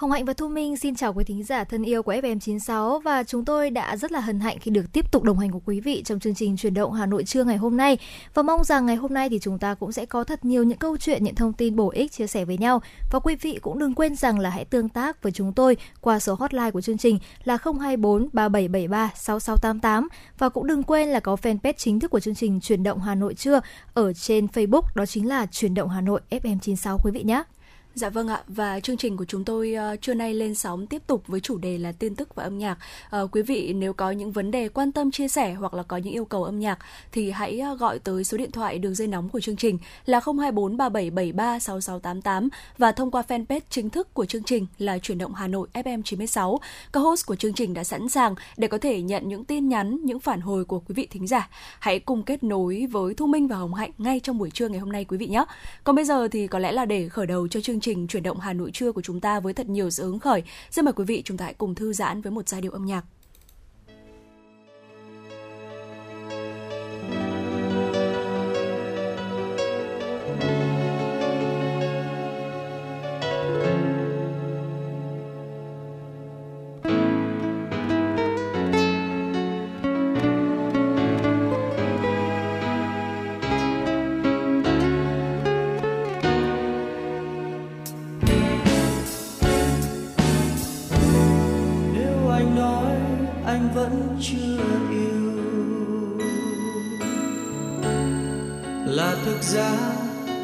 Hồng Hạnh và Thu Minh xin chào quý thính giả thân yêu của FM96 và chúng tôi đã rất là hân hạnh khi được tiếp tục đồng hành của quý vị trong chương trình truyền động Hà Nội trưa ngày hôm nay. Và mong rằng ngày hôm nay thì chúng ta cũng sẽ có thật nhiều những câu chuyện, những thông tin bổ ích chia sẻ với nhau. Và quý vị cũng đừng quên rằng là hãy tương tác với chúng tôi qua số hotline của chương trình là 024 3773 6688 và cũng đừng quên là có fanpage chính thức của chương trình truyền động Hà Nội trưa ở trên Facebook đó chính là truyền động Hà Nội FM96 quý vị nhé. Dạ vâng ạ và chương trình của chúng tôi uh, trưa nay lên sóng tiếp tục với chủ đề là tin tức và âm nhạc. Uh, quý vị nếu có những vấn đề quan tâm chia sẻ hoặc là có những yêu cầu âm nhạc thì hãy uh, gọi tới số điện thoại đường dây nóng của chương trình là 024 3773 6688 và thông qua fanpage chính thức của chương trình là chuyển động Hà Nội FM 96. Các host của chương trình đã sẵn sàng để có thể nhận những tin nhắn, những phản hồi của quý vị thính giả. Hãy cùng kết nối với Thu Minh và Hồng Hạnh ngay trong buổi trưa ngày hôm nay quý vị nhé. Còn bây giờ thì có lẽ là để khởi đầu cho chương chương trình chuyển động Hà Nội trưa của chúng ta với thật nhiều sự hứng khởi. Xin mời quý vị chúng ta hãy cùng thư giãn với một giai điệu âm nhạc. Vẫn chưa yêu. Là thực ra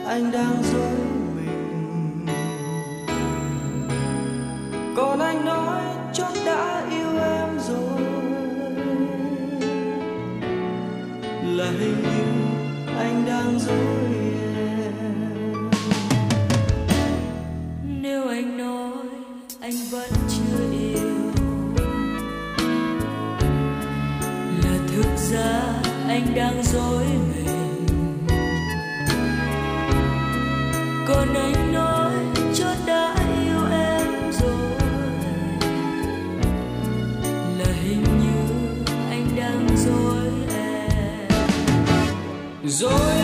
anh đang dối mình. Còn anh nói chót đã yêu em rồi. Là hình như anh đang dối ra anh đang dối mình. Còn anh nói cho đã yêu em rồi. Là hình như anh đang dối em. Dối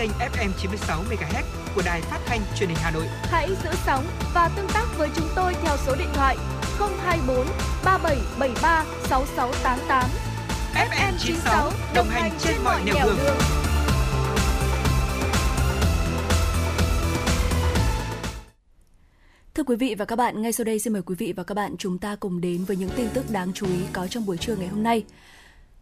kênh FM 96 MHz của đài phát thanh truyền hình Hà Nội. Hãy giữ sóng và tương tác với chúng tôi theo số điện thoại 024 3773 6688. FM 96 đồng hành trên mọi nẻo đường. đường. Thưa quý vị và các bạn, ngay sau đây xin mời quý vị và các bạn chúng ta cùng đến với những tin tức đáng chú ý có trong buổi trưa ngày hôm nay.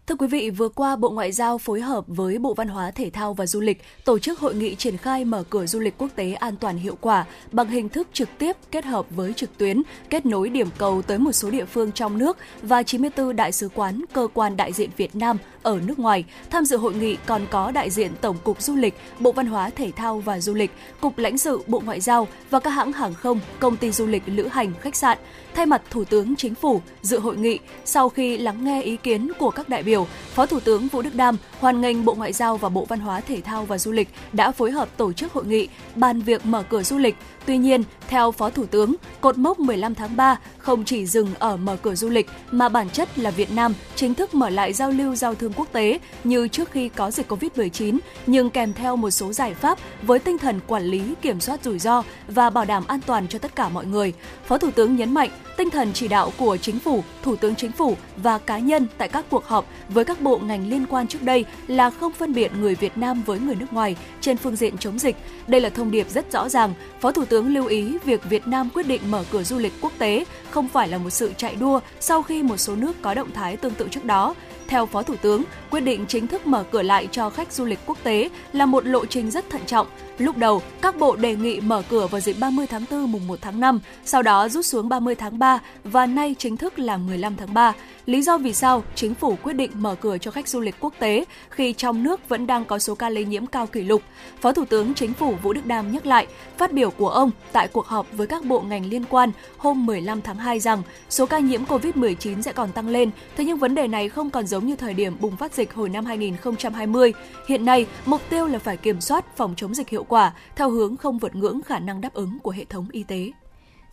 Thưa quý vị, vừa qua Bộ Ngoại giao phối hợp với Bộ Văn hóa Thể thao và Du lịch tổ chức hội nghị triển khai mở cửa du lịch quốc tế an toàn hiệu quả bằng hình thức trực tiếp kết hợp với trực tuyến, kết nối điểm cầu tới một số địa phương trong nước và 94 đại sứ quán, cơ quan đại diện Việt Nam ở nước ngoài. Tham dự hội nghị còn có đại diện Tổng cục Du lịch, Bộ Văn hóa Thể thao và Du lịch, Cục lãnh sự Bộ Ngoại giao và các hãng hàng không, công ty du lịch lữ hành, khách sạn. Thay mặt Thủ tướng Chính phủ dự hội nghị, sau khi lắng nghe ý kiến của các đại biểu, Phó Thủ tướng Vũ Đức Đam, hoan nghênh Bộ Ngoại giao và Bộ Văn hóa, Thể thao và Du lịch đã phối hợp tổ chức hội nghị bàn việc mở cửa du lịch. Tuy nhiên, theo Phó Thủ tướng, cột mốc 15 tháng 3 không chỉ dừng ở mở cửa du lịch mà bản chất là Việt Nam chính thức mở lại giao lưu giao thương quốc tế như trước khi có dịch Covid-19, nhưng kèm theo một số giải pháp với tinh thần quản lý, kiểm soát rủi ro và bảo đảm an toàn cho tất cả mọi người. Phó Thủ tướng nhấn mạnh, tinh thần chỉ đạo của Chính phủ, Thủ tướng Chính phủ và cá nhân tại các cuộc họp với các bộ ngành liên quan trước đây là không phân biệt người Việt Nam với người nước ngoài trên phương diện chống dịch. Đây là thông điệp rất rõ ràng. Phó Thủ tướng lưu ý việc Việt Nam quyết định mở cửa du lịch quốc tế không phải là một sự chạy đua sau khi một số nước có động thái tương tự trước đó. Theo Phó Thủ tướng, quyết định chính thức mở cửa lại cho khách du lịch quốc tế là một lộ trình rất thận trọng. Lúc đầu, các bộ đề nghị mở cửa vào dịp 30 tháng 4 mùng 1 tháng 5, sau đó rút xuống 30 tháng 3 và nay chính thức là 15 tháng 3. Lý do vì sao chính phủ quyết định mở cửa cho khách du lịch quốc tế khi trong nước vẫn đang có số ca lây nhiễm cao kỷ lục. Phó Thủ tướng Chính phủ Vũ Đức Đam nhắc lại phát biểu của ông tại cuộc họp với các bộ ngành liên quan hôm 15 tháng 2 rằng số ca nhiễm COVID-19 sẽ còn tăng lên, thế nhưng vấn đề này không còn giống như thời điểm bùng phát dịch hồi năm 2020. Hiện nay, mục tiêu là phải kiểm soát phòng chống dịch hiệu quả theo hướng không vượt ngưỡng khả năng đáp ứng của hệ thống y tế.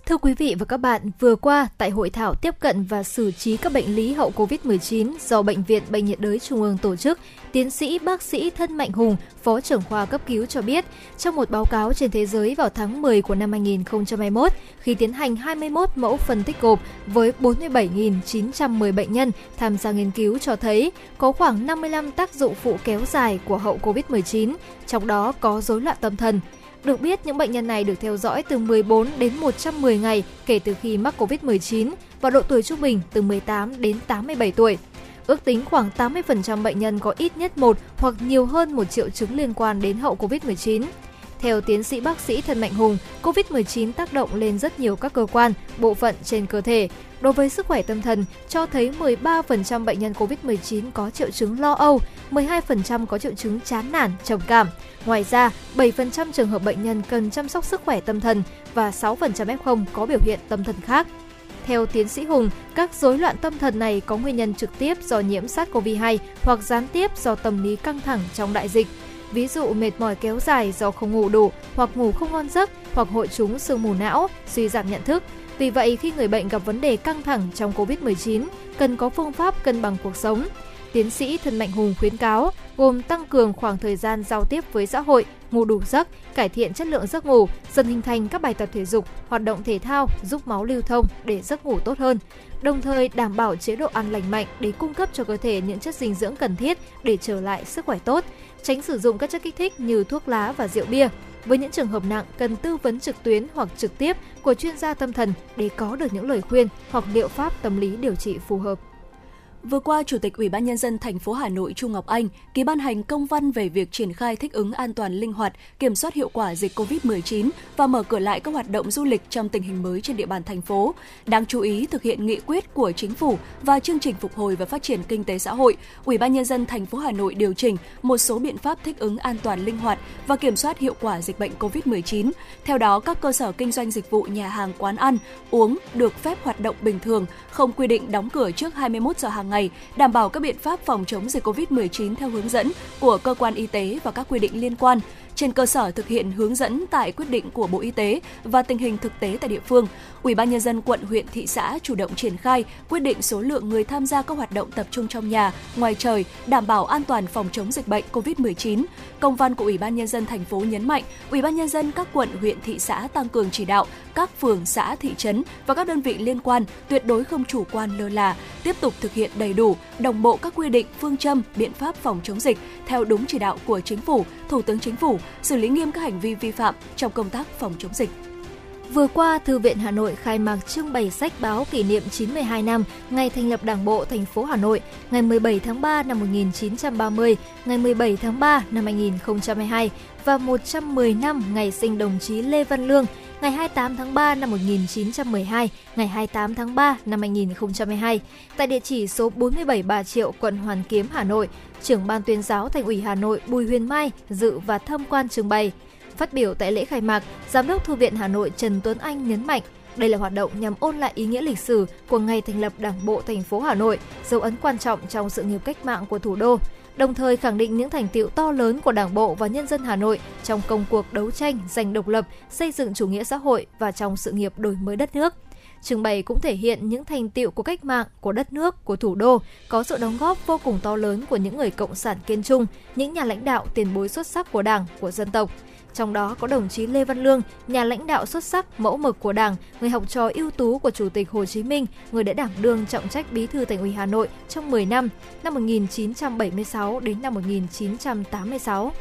Thưa quý vị và các bạn, vừa qua tại hội thảo tiếp cận và xử trí các bệnh lý hậu COVID-19 do Bệnh viện Bệnh nhiệt đới Trung ương tổ chức, tiến sĩ bác sĩ Thân Mạnh Hùng, Phó trưởng khoa cấp cứu cho biết, trong một báo cáo trên thế giới vào tháng 10 của năm 2021, khi tiến hành 21 mẫu phân tích gộp với 47.910 bệnh nhân tham gia nghiên cứu cho thấy có khoảng 55 tác dụng phụ kéo dài của hậu COVID-19, trong đó có rối loạn tâm thần, được biết, những bệnh nhân này được theo dõi từ 14 đến 110 ngày kể từ khi mắc COVID-19 và độ tuổi trung bình từ 18 đến 87 tuổi. Ước tính khoảng 80% bệnh nhân có ít nhất một hoặc nhiều hơn một triệu chứng liên quan đến hậu COVID-19. Theo tiến sĩ bác sĩ Thân Mạnh Hùng, COVID-19 tác động lên rất nhiều các cơ quan, bộ phận trên cơ thể. Đối với sức khỏe tâm thần, cho thấy 13% bệnh nhân COVID-19 có triệu chứng lo âu, 12% có triệu chứng chán nản, trầm cảm. Ngoài ra, 7% trường hợp bệnh nhân cần chăm sóc sức khỏe tâm thần và 6% F0 có biểu hiện tâm thần khác. Theo tiến sĩ Hùng, các rối loạn tâm thần này có nguyên nhân trực tiếp do nhiễm SARS-CoV-2 hoặc gián tiếp do tâm lý căng thẳng trong đại dịch ví dụ mệt mỏi kéo dài do không ngủ đủ hoặc ngủ không ngon giấc hoặc hội chứng sương mù não, suy giảm nhận thức. Vì vậy, khi người bệnh gặp vấn đề căng thẳng trong COVID-19, cần có phương pháp cân bằng cuộc sống. Tiến sĩ Thân Mạnh Hùng khuyến cáo gồm tăng cường khoảng thời gian giao tiếp với xã hội, ngủ đủ giấc, cải thiện chất lượng giấc ngủ, dần hình thành các bài tập thể dục, hoạt động thể thao giúp máu lưu thông để giấc ngủ tốt hơn. Đồng thời đảm bảo chế độ ăn lành mạnh để cung cấp cho cơ thể những chất dinh dưỡng cần thiết để trở lại sức khỏe tốt tránh sử dụng các chất kích thích như thuốc lá và rượu bia. Với những trường hợp nặng, cần tư vấn trực tuyến hoặc trực tiếp của chuyên gia tâm thần để có được những lời khuyên hoặc liệu pháp tâm lý điều trị phù hợp. Vừa qua, Chủ tịch Ủy ban nhân dân thành phố Hà Nội Trung Ngọc Anh ký ban hành công văn về việc triển khai thích ứng an toàn linh hoạt, kiểm soát hiệu quả dịch COVID-19 và mở cửa lại các hoạt động du lịch trong tình hình mới trên địa bàn thành phố. Đáng chú ý thực hiện nghị quyết của chính phủ và chương trình phục hồi và phát triển kinh tế xã hội, Ủy ban nhân dân thành phố Hà Nội điều chỉnh một số biện pháp thích ứng an toàn linh hoạt và kiểm soát hiệu quả dịch bệnh COVID-19. Theo đó, các cơ sở kinh doanh dịch vụ nhà hàng quán ăn, uống được phép hoạt động bình thường, không quy định đóng cửa trước 21 giờ hàng ngày ngày, đảm bảo các biện pháp phòng chống dịch COVID-19 theo hướng dẫn của cơ quan y tế và các quy định liên quan trên cơ sở thực hiện hướng dẫn tại quyết định của Bộ Y tế và tình hình thực tế tại địa phương. Ủy ban nhân dân quận, huyện, thị xã chủ động triển khai quyết định số lượng người tham gia các hoạt động tập trung trong nhà, ngoài trời, đảm bảo an toàn phòng chống dịch bệnh COVID-19. Công văn của Ủy ban nhân dân thành phố nhấn mạnh, Ủy ban nhân dân các quận, huyện, thị xã tăng cường chỉ đạo các phường, xã, thị trấn và các đơn vị liên quan tuyệt đối không chủ quan lơ là, tiếp tục thực hiện đầy đủ, đồng bộ các quy định, phương châm, biện pháp phòng chống dịch theo đúng chỉ đạo của Chính phủ, Thủ tướng Chính phủ, xử lý nghiêm các hành vi vi phạm trong công tác phòng chống dịch. Vừa qua, Thư viện Hà Nội khai mạc trưng bày sách báo kỷ niệm 92 năm ngày thành lập Đảng bộ thành phố Hà Nội, ngày 17 tháng 3 năm 1930, ngày 17 tháng 3 năm 2022 và 110 năm ngày sinh đồng chí Lê Văn Lương, ngày 28 tháng 3 năm 1912, ngày 28 tháng 3 năm 2022, tại địa chỉ số 47 Bà Triệu, quận Hoàn Kiếm, Hà Nội, trưởng ban tuyên giáo Thành ủy Hà Nội Bùi Huyền Mai dự và tham quan trưng bày. Phát biểu tại lễ khai mạc, Giám đốc Thư viện Hà Nội Trần Tuấn Anh nhấn mạnh, đây là hoạt động nhằm ôn lại ý nghĩa lịch sử của ngày thành lập Đảng bộ thành phố Hà Nội, dấu ấn quan trọng trong sự nghiệp cách mạng của thủ đô, đồng thời khẳng định những thành tiệu to lớn của Đảng bộ và nhân dân Hà Nội trong công cuộc đấu tranh giành độc lập, xây dựng chủ nghĩa xã hội và trong sự nghiệp đổi mới đất nước. Trưng bày cũng thể hiện những thành tiệu của cách mạng, của đất nước, của thủ đô, có sự đóng góp vô cùng to lớn của những người cộng sản kiên trung, những nhà lãnh đạo tiền bối xuất sắc của Đảng, của dân tộc. Trong đó có đồng chí Lê Văn Lương, nhà lãnh đạo xuất sắc, mẫu mực của Đảng, người học trò ưu tú của Chủ tịch Hồ Chí Minh, người đã đảm đương trọng trách Bí thư Thành ủy Hà Nội trong 10 năm, năm 1976 đến năm 1986.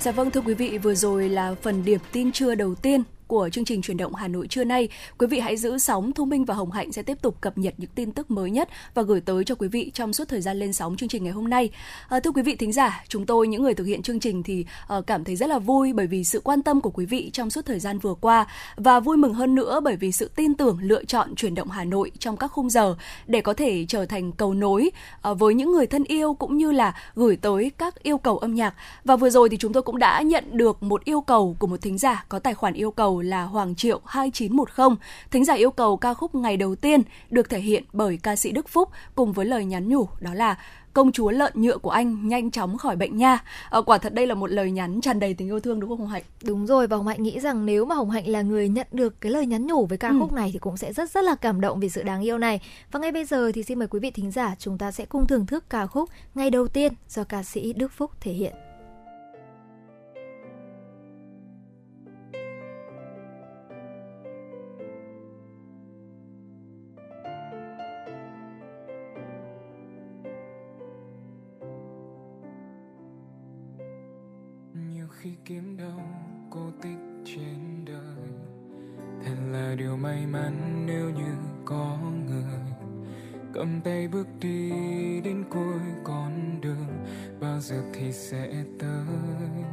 Dạ vâng thưa quý vị, vừa rồi là phần điểm tin trưa đầu tiên của chương trình truyền động Hà Nội trưa nay. Quý vị hãy giữ sóng, Thu Minh và Hồng Hạnh sẽ tiếp tục cập nhật những tin tức mới nhất và gửi tới cho quý vị trong suốt thời gian lên sóng chương trình ngày hôm nay. À, thưa quý vị thính giả, chúng tôi những người thực hiện chương trình thì uh, cảm thấy rất là vui bởi vì sự quan tâm của quý vị trong suốt thời gian vừa qua và vui mừng hơn nữa bởi vì sự tin tưởng lựa chọn truyền động Hà Nội trong các khung giờ để có thể trở thành cầu nối uh, với những người thân yêu cũng như là gửi tới các yêu cầu âm nhạc. Và vừa rồi thì chúng tôi cũng đã nhận được một yêu cầu của một thính giả có tài khoản yêu cầu là Hoàng Triệu 2910. Thính giả yêu cầu ca khúc ngày đầu tiên được thể hiện bởi ca sĩ Đức Phúc cùng với lời nhắn nhủ đó là công chúa lợn nhựa của anh nhanh chóng khỏi bệnh nha. À, quả thật đây là một lời nhắn tràn đầy tình yêu thương đúng không Hồng Hạnh? Đúng rồi và Hồng Hạnh nghĩ rằng nếu mà Hồng Hạnh là người nhận được cái lời nhắn nhủ với ca ừ. khúc này thì cũng sẽ rất rất là cảm động vì sự đáng yêu này. Và ngay bây giờ thì xin mời quý vị thính giả chúng ta sẽ cùng thưởng thức ca khúc ngày đầu tiên do ca sĩ Đức Phúc thể hiện. Kiếm đâu, cô tích trên đời. Thật là điều may mắn nếu như có người. Cầm tay bước đi đến cuối con đường, bao giờ thì sẽ tới.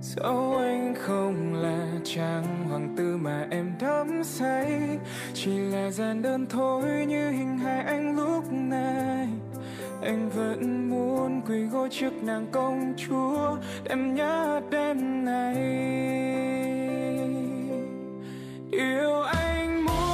Dẫu anh không là chàng hoàng tử mà em đắm say, Chỉ là gian đơn thôi như hình hài anh lúc này anh vẫn muốn quỳ gối trước nàng công chúa em nhớ đêm này điều anh muốn.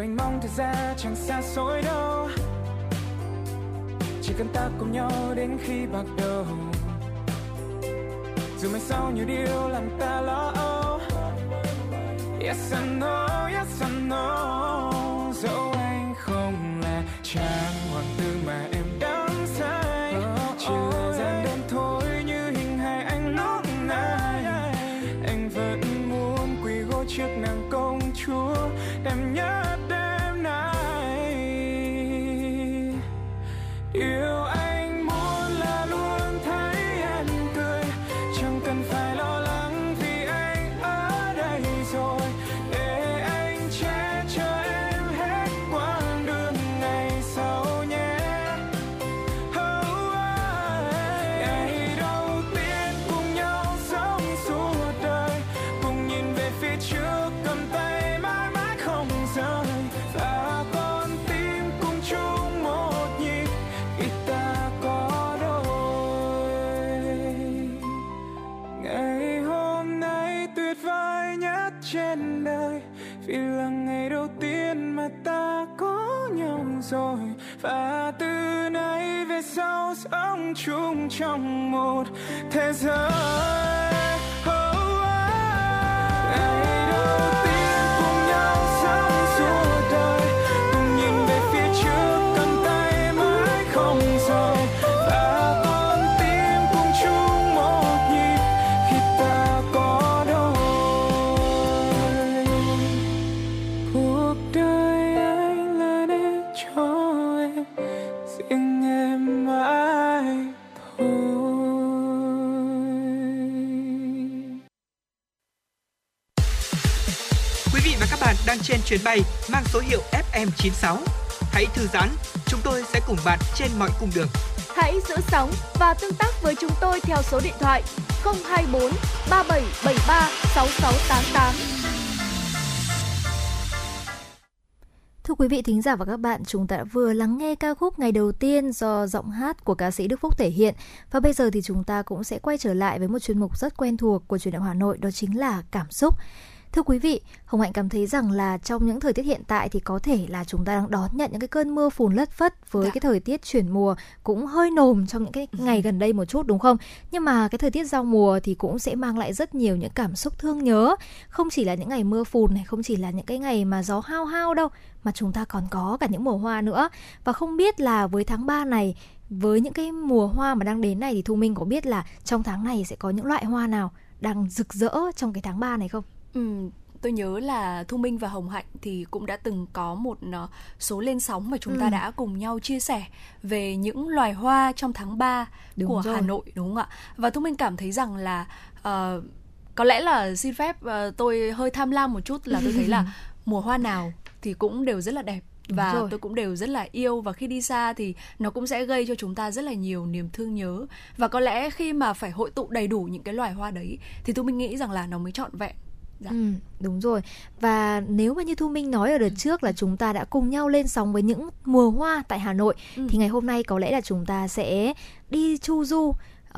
Anh mong thật ra chẳng xa xôi đâu. Chỉ cần ta cùng nhau đến khi bạc đầu. Dù mai sau nhiều điều làm ta lo âu. Yes, I know, yes, I know. Chuyến bay mang số hiệu FM96. Hãy thư giãn, chúng tôi sẽ cùng bạn trên mọi cung đường. Hãy giữ sóng và tương tác với chúng tôi theo số điện thoại 024 3773 6688. Thưa quý vị thính giả và các bạn, chúng ta đã vừa lắng nghe ca khúc ngày đầu tiên do giọng hát của ca sĩ Đức Phúc thể hiện. Và bây giờ thì chúng ta cũng sẽ quay trở lại với một chuyên mục rất quen thuộc của truyền động Hà Nội, đó chính là cảm xúc. Thưa quý vị, Hồng Hạnh cảm thấy rằng là trong những thời tiết hiện tại thì có thể là chúng ta đang đón nhận những cái cơn mưa phùn lất phất với dạ. cái thời tiết chuyển mùa cũng hơi nồm trong những cái ừ. ngày gần đây một chút đúng không? Nhưng mà cái thời tiết giao mùa thì cũng sẽ mang lại rất nhiều những cảm xúc thương nhớ. Không chỉ là những ngày mưa phùn này, không chỉ là những cái ngày mà gió hao hao đâu, mà chúng ta còn có cả những mùa hoa nữa. Và không biết là với tháng 3 này với những cái mùa hoa mà đang đến này thì Thu Minh có biết là trong tháng này sẽ có những loại hoa nào đang rực rỡ trong cái tháng 3 này không? Ừ, tôi nhớ là Thu Minh và Hồng Hạnh thì cũng đã từng có một ờ, số lên sóng mà chúng ừ. ta đã cùng nhau chia sẻ về những loài hoa trong tháng 3 đúng của rồi. Hà Nội đúng không ạ? Và Thu Minh cảm thấy rằng là uh, có lẽ là xin phép uh, tôi hơi tham lam một chút là tôi thấy là mùa hoa nào thì cũng đều rất là đẹp và tôi cũng đều rất là yêu và khi đi xa thì nó cũng sẽ gây cho chúng ta rất là nhiều niềm thương nhớ và có lẽ khi mà phải hội tụ đầy đủ những cái loài hoa đấy thì tôi mình nghĩ rằng là nó mới trọn vẹn Dạ. Ừ, đúng rồi. Và nếu mà như Thu Minh nói ở đợt trước là chúng ta đã cùng nhau lên sóng với những mùa hoa tại Hà Nội ừ. thì ngày hôm nay có lẽ là chúng ta sẽ đi chu du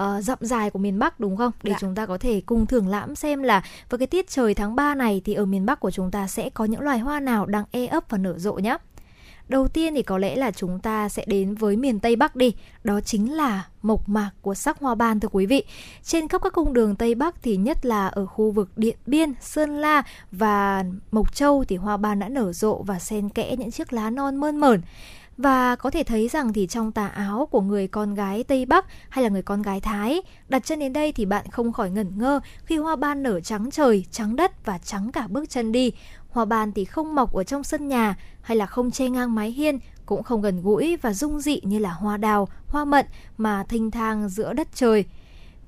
uh, dặm dài của miền Bắc đúng không? Để dạ. chúng ta có thể cùng thưởng lãm xem là với cái tiết trời tháng 3 này thì ở miền Bắc của chúng ta sẽ có những loài hoa nào đang e ấp và nở rộ nhé. Đầu tiên thì có lẽ là chúng ta sẽ đến với miền Tây Bắc đi, đó chính là mộc mạc của sắc hoa ban thưa quý vị. Trên khắp các cung đường Tây Bắc thì nhất là ở khu vực Điện Biên, Sơn La và Mộc Châu thì hoa ban đã nở rộ và xen kẽ những chiếc lá non mơn mởn và có thể thấy rằng thì trong tà áo của người con gái Tây Bắc hay là người con gái Thái đặt chân đến đây thì bạn không khỏi ngẩn ngơ khi hoa ban nở trắng trời, trắng đất và trắng cả bước chân đi. Hoa ban thì không mọc ở trong sân nhà hay là không che ngang mái hiên, cũng không gần gũi và dung dị như là hoa đào, hoa mận mà thênh thang giữa đất trời.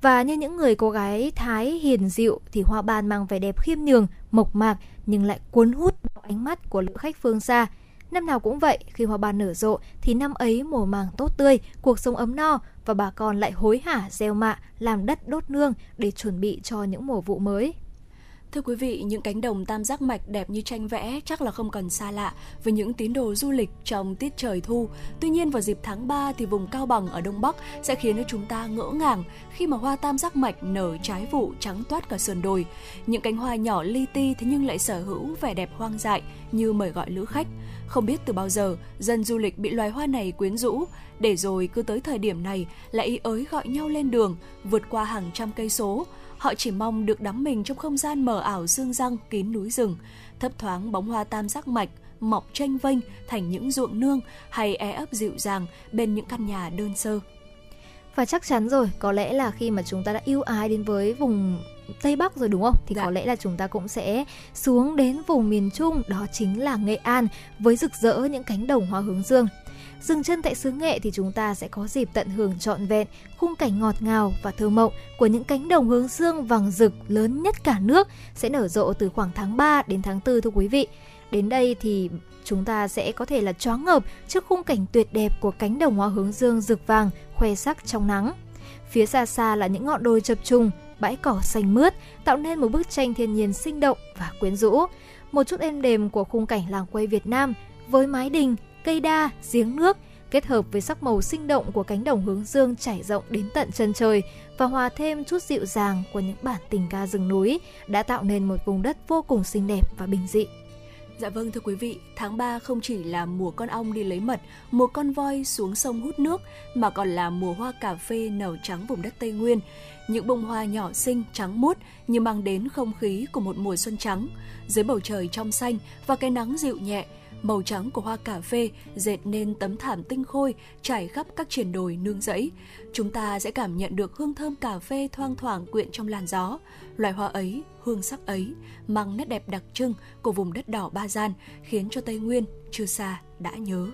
Và như những người cô gái Thái hiền dịu thì hoa ban mang vẻ đẹp khiêm nhường, mộc mạc nhưng lại cuốn hút ánh mắt của lữ khách phương xa. Năm nào cũng vậy, khi hoa ban nở rộ thì năm ấy mùa màng tốt tươi, cuộc sống ấm no và bà con lại hối hả gieo mạ, làm đất đốt nương để chuẩn bị cho những mùa vụ mới. Thưa quý vị, những cánh đồng tam giác mạch đẹp như tranh vẽ chắc là không còn xa lạ với những tín đồ du lịch trong tiết trời thu. Tuy nhiên vào dịp tháng 3 thì vùng Cao Bằng ở Đông Bắc sẽ khiến cho chúng ta ngỡ ngàng khi mà hoa tam giác mạch nở trái vụ trắng toát cả sườn đồi. Những cánh hoa nhỏ li ti thế nhưng lại sở hữu vẻ đẹp hoang dại như mời gọi lữ khách. Không biết từ bao giờ, dân du lịch bị loài hoa này quyến rũ, để rồi cứ tới thời điểm này lại ý ới gọi nhau lên đường, vượt qua hàng trăm cây số, Họ chỉ mong được đắm mình trong không gian mờ ảo dương răng kín núi rừng, thấp thoáng bóng hoa tam giác mạch mọc tranh vênh thành những ruộng nương hay e ấp dịu dàng bên những căn nhà đơn sơ. Và chắc chắn rồi, có lẽ là khi mà chúng ta đã yêu ái đến với vùng Tây Bắc rồi đúng không? Thì dạ. có lẽ là chúng ta cũng sẽ xuống đến vùng miền Trung, đó chính là Nghệ An với rực rỡ những cánh đồng hoa hướng dương. Dừng chân tại xứ Nghệ thì chúng ta sẽ có dịp tận hưởng trọn vẹn khung cảnh ngọt ngào và thơ mộng của những cánh đồng hướng dương vàng rực lớn nhất cả nước sẽ nở rộ từ khoảng tháng 3 đến tháng 4 thưa quý vị. Đến đây thì chúng ta sẽ có thể là choáng ngợp trước khung cảnh tuyệt đẹp của cánh đồng hoa hướng dương rực vàng khoe sắc trong nắng. Phía xa xa là những ngọn đồi chập trùng, bãi cỏ xanh mướt tạo nên một bức tranh thiên nhiên sinh động và quyến rũ. Một chút êm đềm của khung cảnh làng quê Việt Nam với mái đình, cây đa, giếng nước, kết hợp với sắc màu sinh động của cánh đồng hướng dương trải rộng đến tận chân trời và hòa thêm chút dịu dàng của những bản tình ca rừng núi đã tạo nên một vùng đất vô cùng xinh đẹp và bình dị. Dạ vâng thưa quý vị, tháng 3 không chỉ là mùa con ong đi lấy mật, mùa con voi xuống sông hút nước, mà còn là mùa hoa cà phê nở trắng vùng đất Tây Nguyên. Những bông hoa nhỏ xinh, trắng muốt như mang đến không khí của một mùa xuân trắng. Dưới bầu trời trong xanh và cái nắng dịu nhẹ, màu trắng của hoa cà phê dệt nên tấm thảm tinh khôi trải khắp các triển đồi nương rẫy. Chúng ta sẽ cảm nhận được hương thơm cà phê thoang thoảng quyện trong làn gió. Loài hoa ấy, hương sắc ấy, mang nét đẹp đặc trưng của vùng đất đỏ Ba Gian, khiến cho Tây Nguyên chưa xa đã nhớ.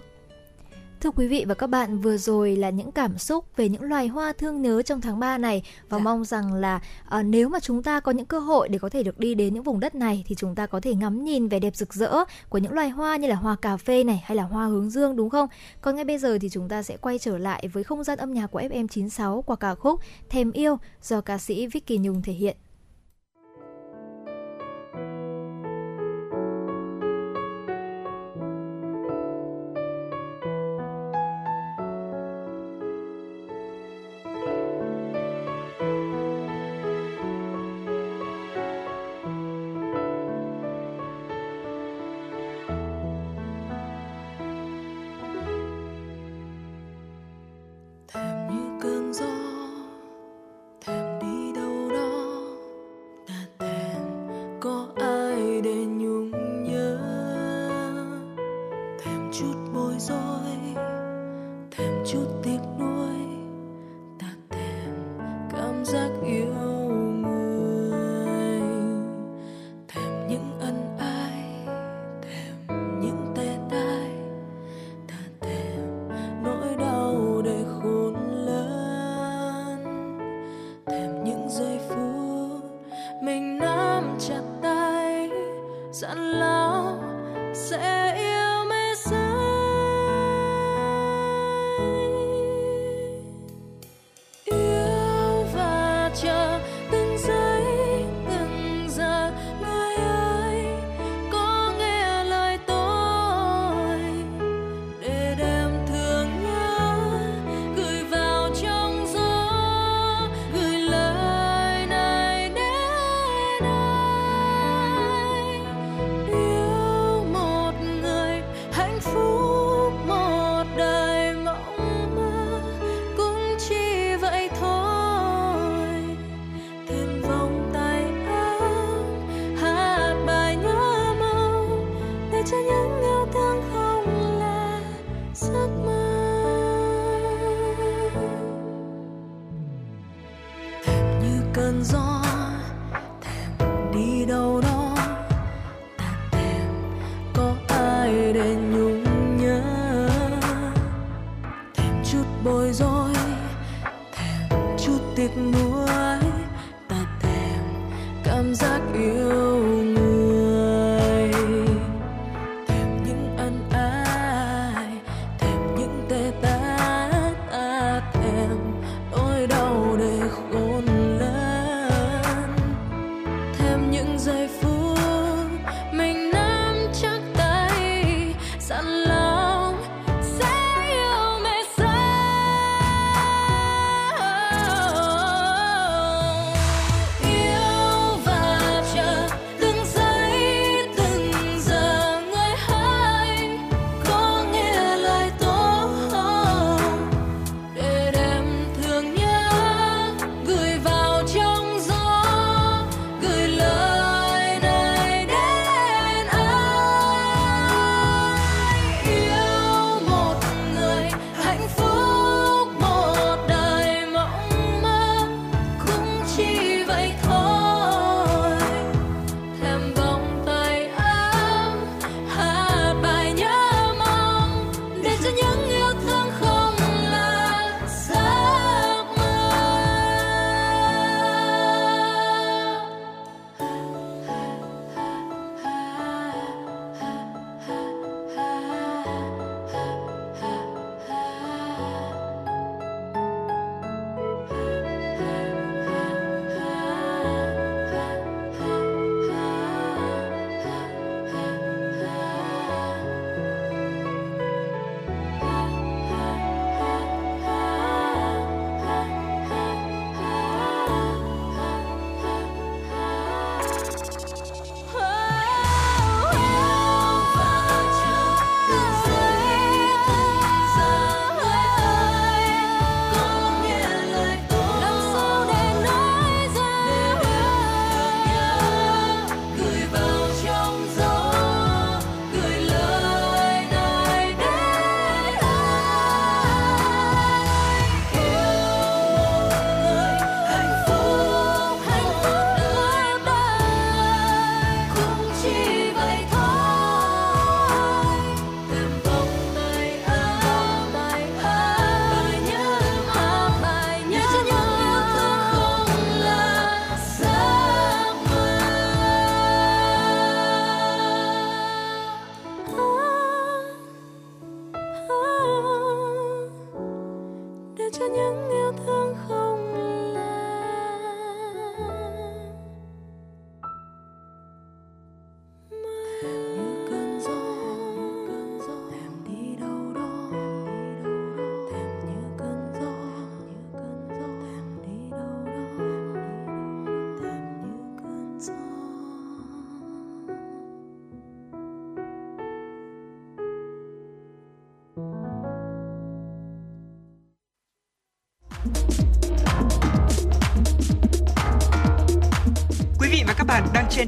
Thưa quý vị và các bạn, vừa rồi là những cảm xúc về những loài hoa thương nhớ trong tháng 3 này và dạ. mong rằng là uh, nếu mà chúng ta có những cơ hội để có thể được đi đến những vùng đất này thì chúng ta có thể ngắm nhìn vẻ đẹp rực rỡ của những loài hoa như là hoa cà phê này hay là hoa hướng dương đúng không? Còn ngay bây giờ thì chúng ta sẽ quay trở lại với không gian âm nhạc của FM96 qua ca khúc Thèm yêu do ca sĩ Vicky Nhung thể hiện.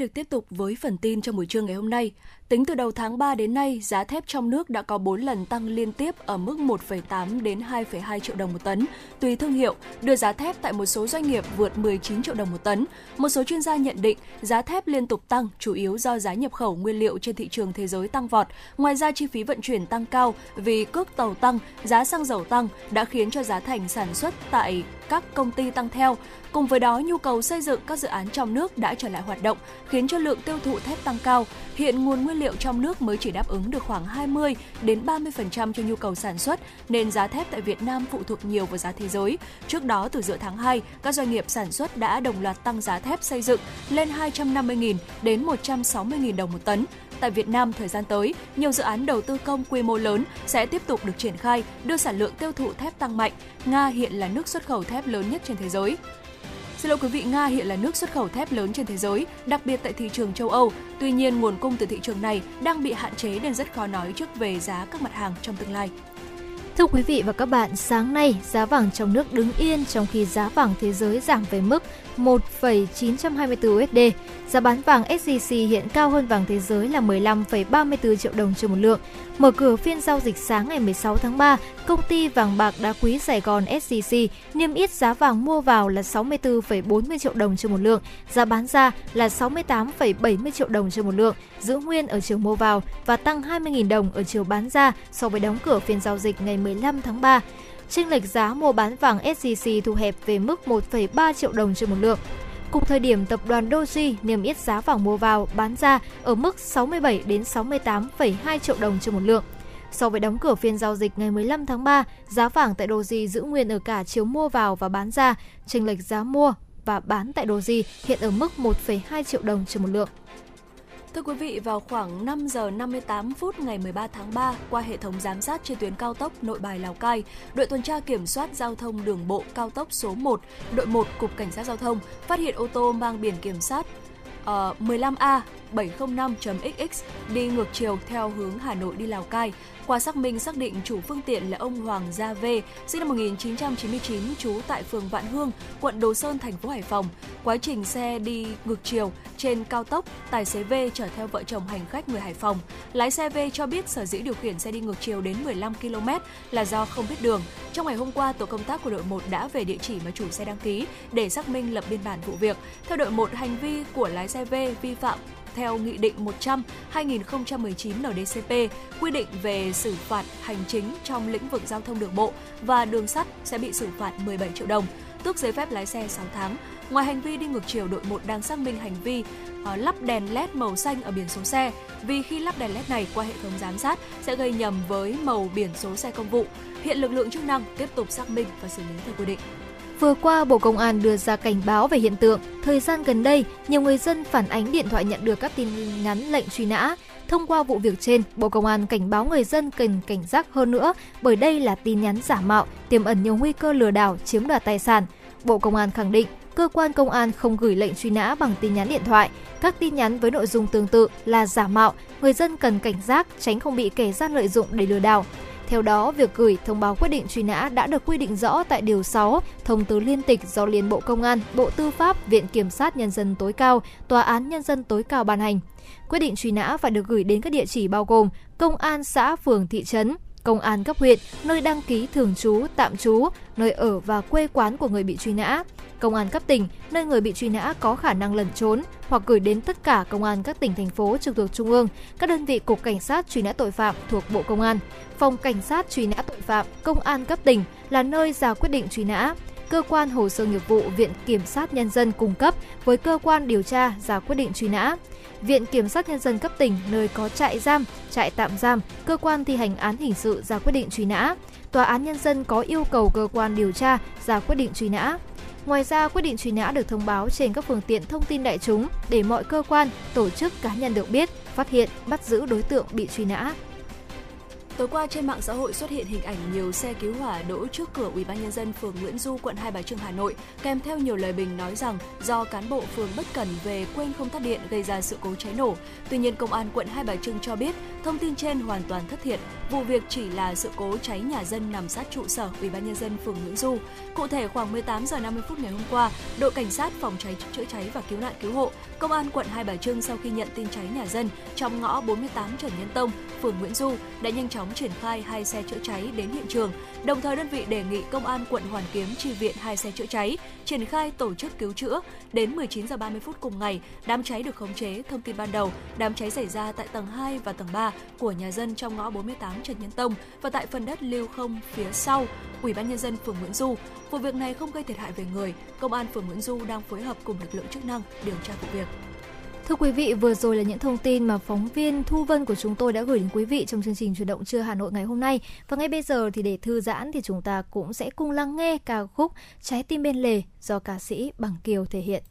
Được tiếp tục với phần tin trong buổi trưa ngày hôm nay. Tính từ đầu tháng 3 đến nay, giá thép trong nước đã có 4 lần tăng liên tiếp ở mức 1,8 đến 2,2 triệu đồng một tấn, tùy thương hiệu, đưa giá thép tại một số doanh nghiệp vượt 19 triệu đồng một tấn. Một số chuyên gia nhận định giá thép liên tục tăng chủ yếu do giá nhập khẩu nguyên liệu trên thị trường thế giới tăng vọt. Ngoài ra chi phí vận chuyển tăng cao vì cước tàu tăng, giá xăng dầu tăng đã khiến cho giá thành sản xuất tại các công ty tăng theo. Cùng với đó, nhu cầu xây dựng các dự án trong nước đã trở lại hoạt động, khiến cho lượng tiêu thụ thép tăng cao. Hiện nguồn nguyên liệu trong nước mới chỉ đáp ứng được khoảng 20 đến 30% cho nhu cầu sản xuất, nên giá thép tại Việt Nam phụ thuộc nhiều vào giá thế giới. Trước đó, từ giữa tháng 2, các doanh nghiệp sản xuất đã đồng loạt tăng giá thép xây dựng lên 250.000 đến 160.000 đồng một tấn. Tại Việt Nam thời gian tới, nhiều dự án đầu tư công quy mô lớn sẽ tiếp tục được triển khai, đưa sản lượng tiêu thụ thép tăng mạnh. Nga hiện là nước xuất khẩu thép lớn nhất trên thế giới. Xin lỗi quý vị, Nga hiện là nước xuất khẩu thép lớn trên thế giới, đặc biệt tại thị trường châu Âu. Tuy nhiên, nguồn cung từ thị trường này đang bị hạn chế nên rất khó nói trước về giá các mặt hàng trong tương lai. Thưa quý vị và các bạn, sáng nay giá vàng trong nước đứng yên trong khi giá vàng thế giới giảm về mức 1,924 USD. Giá bán vàng SJC hiện cao hơn vàng thế giới là 15,34 triệu đồng trên một lượng. Mở cửa phiên giao dịch sáng ngày 16 tháng 3, công ty vàng bạc đá quý Sài Gòn SJC niêm yết giá vàng mua vào là 64,40 triệu đồng trên một lượng, giá bán ra là 68,70 triệu đồng trên một lượng, giữ nguyên ở chiều mua vào và tăng 20.000 đồng ở chiều bán ra so với đóng cửa phiên giao dịch ngày 15 tháng 3 chênh lệch giá mua bán vàng SJC thu hẹp về mức 1,3 triệu đồng trên một lượng. Cùng thời điểm, tập đoàn Doji niêm yết giá vàng mua vào bán ra ở mức 67 đến 68,2 triệu đồng trên một lượng. So với đóng cửa phiên giao dịch ngày 15 tháng 3, giá vàng tại Doji giữ nguyên ở cả chiều mua vào và bán ra, chênh lệch giá mua và bán tại Doji hiện ở mức 1,2 triệu đồng trên một lượng. Thưa quý vị, vào khoảng 5 giờ 58 phút ngày 13 tháng 3, qua hệ thống giám sát trên tuyến cao tốc Nội Bài Lào Cai, đội tuần tra kiểm soát giao thông đường bộ cao tốc số 1, đội 1 Cục Cảnh sát Giao thông phát hiện ô tô mang biển kiểm soát ờ, uh, 15A 705.XX đi ngược chiều theo hướng Hà Nội đi Lào Cai. Qua xác minh xác định chủ phương tiện là ông Hoàng Gia V, sinh năm 1999, trú tại phường Vạn Hương, quận Đồ Sơn, thành phố Hải Phòng. Quá trình xe đi ngược chiều trên cao tốc, tài xế V chở theo vợ chồng hành khách người Hải Phòng. Lái xe V cho biết sở dĩ điều khiển xe đi ngược chiều đến 15 km là do không biết đường. Trong ngày hôm qua, tổ công tác của đội 1 đã về địa chỉ mà chủ xe đăng ký để xác minh lập biên bản vụ việc. Theo đội 1, hành vi của lái xe V vi phạm theo Nghị định 100 2019 NDCP quy định về xử phạt hành chính trong lĩnh vực giao thông đường bộ và đường sắt sẽ bị xử phạt 17 triệu đồng, tước giấy phép lái xe 6 tháng. Ngoài hành vi đi ngược chiều, đội 1 đang xác minh hành vi uh, lắp đèn LED màu xanh ở biển số xe vì khi lắp đèn LED này qua hệ thống giám sát sẽ gây nhầm với màu biển số xe công vụ. Hiện lực lượng chức năng tiếp tục xác minh và xử lý theo quy định. Vừa qua, Bộ Công an đưa ra cảnh báo về hiện tượng thời gian gần đây, nhiều người dân phản ánh điện thoại nhận được các tin nhắn lệnh truy nã. Thông qua vụ việc trên, Bộ Công an cảnh báo người dân cần cảnh giác hơn nữa bởi đây là tin nhắn giả mạo, tiềm ẩn nhiều nguy cơ lừa đảo, chiếm đoạt tài sản. Bộ Công an khẳng định cơ quan công an không gửi lệnh truy nã bằng tin nhắn điện thoại. Các tin nhắn với nội dung tương tự là giả mạo, người dân cần cảnh giác tránh không bị kẻ gian lợi dụng để lừa đảo. Theo đó, việc gửi thông báo quyết định truy nã đã được quy định rõ tại Điều 6 Thông tư liên tịch do Liên Bộ Công an, Bộ Tư pháp, Viện Kiểm sát Nhân dân tối cao, Tòa án Nhân dân tối cao ban hành. Quyết định truy nã phải được gửi đến các địa chỉ bao gồm Công an xã, phường, thị trấn, Công an cấp huyện, nơi đăng ký thường trú, tạm trú, nơi ở và quê quán của người bị truy nã. Công an cấp tỉnh, nơi người bị truy nã có khả năng lẩn trốn hoặc gửi đến tất cả công an các tỉnh thành phố trực thuộc trung ương, các đơn vị cục cảnh sát truy nã tội phạm thuộc Bộ Công an, phòng cảnh sát truy nã tội phạm, công an cấp tỉnh là nơi ra quyết định truy nã. Cơ quan hồ sơ nghiệp vụ Viện Kiểm sát Nhân dân cung cấp với cơ quan điều tra ra quyết định truy nã. Viện Kiểm sát Nhân dân cấp tỉnh nơi có trại giam, trại tạm giam, cơ quan thi hành án hình sự ra quyết định truy nã. Tòa án Nhân dân có yêu cầu cơ quan điều tra ra quyết định truy nã. Ngoài ra, quyết định truy nã được thông báo trên các phương tiện thông tin đại chúng để mọi cơ quan, tổ chức cá nhân được biết, phát hiện, bắt giữ đối tượng bị truy nã. Tối qua trên mạng xã hội xuất hiện hình ảnh nhiều xe cứu hỏa đỗ trước cửa Ủy ban nhân dân phường Nguyễn Du, quận Hai Bà Trưng, Hà Nội, kèm theo nhiều lời bình nói rằng do cán bộ phường bất cẩn về quên không tắt điện gây ra sự cố cháy nổ. Tuy nhiên, công an quận Hai Bà Trưng cho biết thông tin trên hoàn toàn thất thiệt. Vụ việc chỉ là sự cố cháy nhà dân nằm sát trụ sở Ủy ban nhân dân phường Nguyễn Du. Cụ thể khoảng 18 giờ 50 phút ngày hôm qua, đội cảnh sát phòng cháy chữa cháy và cứu nạn cứu hộ, công an quận Hai Bà Trưng sau khi nhận tin cháy nhà dân trong ngõ 48 Trần Nhân Tông, phường Nguyễn Du đã nhanh chóng triển khai hai xe chữa cháy đến hiện trường. Đồng thời đơn vị đề nghị công an quận Hoàn Kiếm chi viện hai xe chữa cháy, triển khai tổ chức cứu chữa. Đến 19 giờ 30 phút cùng ngày, đám cháy được khống chế. Thông tin ban đầu, đám cháy xảy ra tại tầng 2 và tầng 3 của nhà dân trong ngõ 48 Trần Nhân Tông và tại phần đất lưu không phía sau Ủy ban nhân dân phường Nguyễn Du. Vụ việc này không gây thiệt hại về người, công an phường Nguyễn Du đang phối hợp cùng lực lượng chức năng điều tra vụ việc. Thưa quý vị, vừa rồi là những thông tin mà phóng viên Thu Vân của chúng tôi đã gửi đến quý vị trong chương trình chuyển động trưa Hà Nội ngày hôm nay. Và ngay bây giờ thì để thư giãn thì chúng ta cũng sẽ cùng lắng nghe ca khúc Trái tim bên lề do ca sĩ Bằng Kiều thể hiện.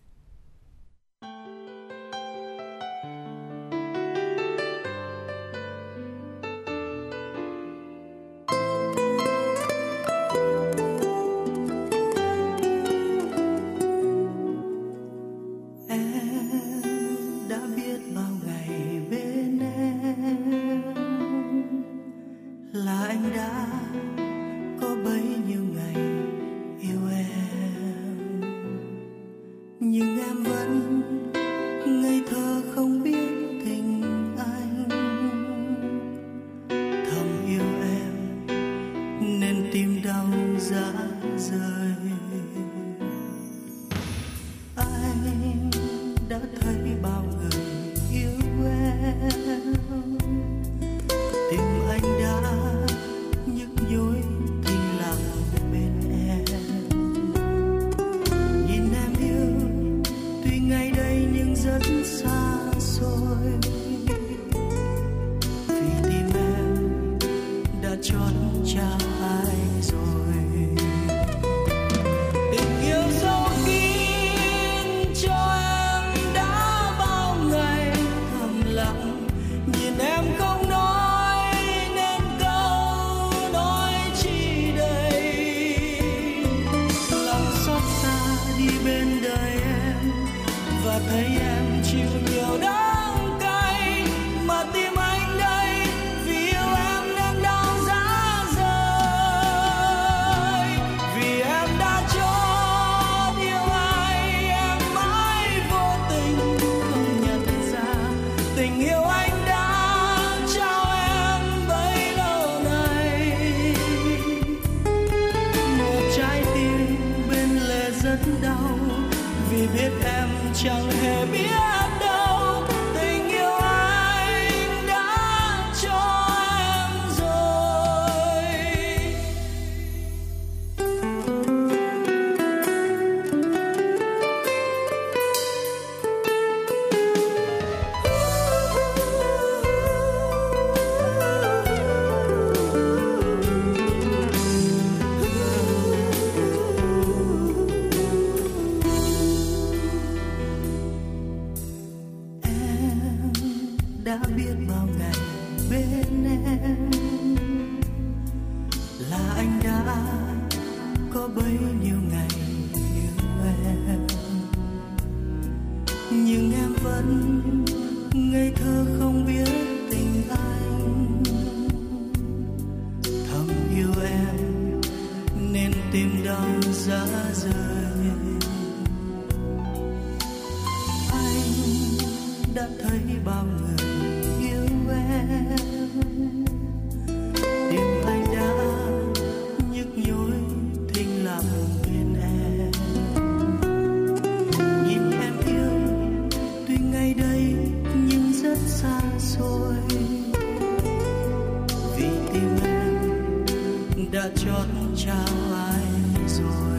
đã chót trao lại rồi.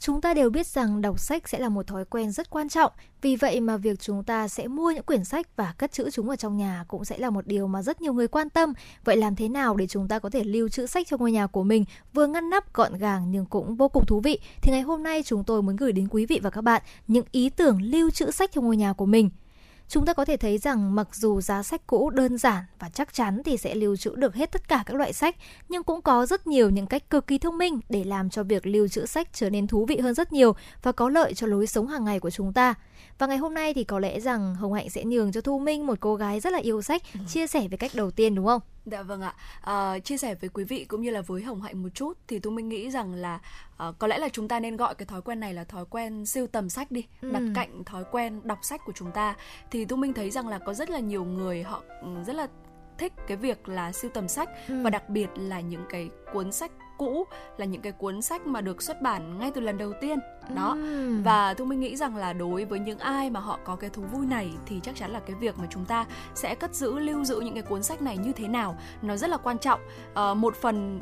chúng ta đều biết rằng đọc sách sẽ là một thói quen rất quan trọng. Vì vậy mà việc chúng ta sẽ mua những quyển sách và cất trữ chúng ở trong nhà cũng sẽ là một điều mà rất nhiều người quan tâm. Vậy làm thế nào để chúng ta có thể lưu trữ sách trong ngôi nhà của mình, vừa ngăn nắp, gọn gàng nhưng cũng vô cùng thú vị? Thì ngày hôm nay chúng tôi muốn gửi đến quý vị và các bạn những ý tưởng lưu trữ sách trong ngôi nhà của mình. Chúng ta có thể thấy rằng mặc dù giá sách cũ đơn giản và chắc chắn thì sẽ lưu trữ được hết tất cả các loại sách, nhưng cũng có rất nhiều những cách cực kỳ thông minh để làm cho việc lưu trữ sách trở nên thú vị hơn rất nhiều và có lợi cho lối sống hàng ngày của chúng ta. Và ngày hôm nay thì có lẽ rằng Hồng Hạnh sẽ nhường cho Thu Minh một cô gái rất là yêu sách chia sẻ về cách đầu tiên đúng không? Dạ vâng ạ. À, chia sẻ với quý vị cũng như là với Hồng Hạnh một chút thì tôi mình nghĩ rằng là à, có lẽ là chúng ta nên gọi cái thói quen này là thói quen siêu tầm sách đi, Ừ. đặt cạnh thói quen đọc sách của chúng ta. Thì tôi mình thấy rằng là có rất là nhiều người họ ừ, rất là thích cái việc là siêu tầm sách Ừ. và đặc biệt là những cái cuốn sách cũ là những cái cuốn sách mà được xuất bản ngay từ lần đầu tiên. Đó. Và thu minh nghĩ rằng là đối với những ai mà họ có cái thú vui này thì chắc chắn là cái việc mà chúng ta sẽ cất giữ lưu giữ những cái cuốn sách này như thế nào nó rất là quan trọng. Ờ, một phần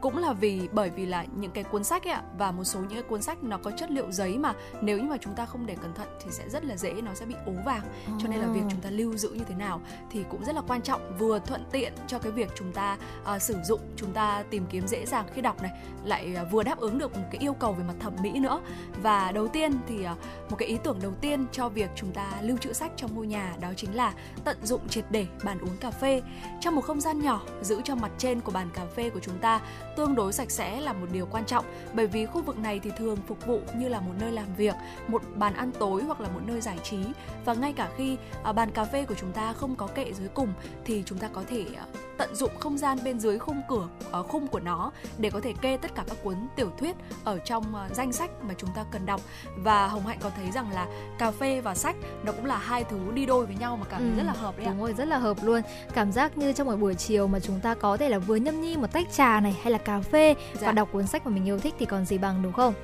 cũng là vì bởi vì là những cái cuốn sách ấy ạ và một số những cái cuốn sách nó có chất liệu giấy mà nếu như mà chúng ta không để cẩn thận thì sẽ rất là dễ nó sẽ bị ố vàng. Cho nên là việc chúng ta lưu giữ như thế nào thì cũng rất là quan trọng vừa thuận tiện cho cái việc chúng ta à, sử dụng chúng ta tìm kiếm dễ dàng khi đọc này lại à, vừa đáp ứng được một cái yêu cầu về mặt thẩm mỹ nữa. Và đầu tiên thì à, một cái ý tưởng đầu tiên cho việc chúng ta lưu trữ sách trong ngôi nhà đó chính là tận dụng triệt để bàn uống cà phê. Trong một không gian nhỏ giữ cho mặt trên của bàn cà phê của chúng ta tương đối sạch sẽ là một điều quan trọng. Bởi vì khu vực này thì thường phục vụ như là một nơi làm việc một bàn ăn tối hoặc là một nơi giải trí. Và ngay cả khi à, bàn cà phê của chúng ta không có kệ dưới cùng thì chúng ta có thể à, tận dụng không gian bên dưới khung cửa ở khung của nó để có thể kê tất cả các cuốn tiểu thuyết ở trong à, danh sách mà chúng ta cần đọc và hồng hạnh có thấy rằng là cà phê và sách nó cũng là hai thứ đi đôi với nhau mà cảm thấy Ừ, rất là hợp đấy ạ Đúng rồi, rất là hợp luôn. Cảm giác như trong một buổi chiều mà chúng ta có thể là vừa nhâm nhi một tách trà này hay là cà phê Dạ. và đọc cuốn sách mà mình yêu thích thì còn gì bằng đúng không?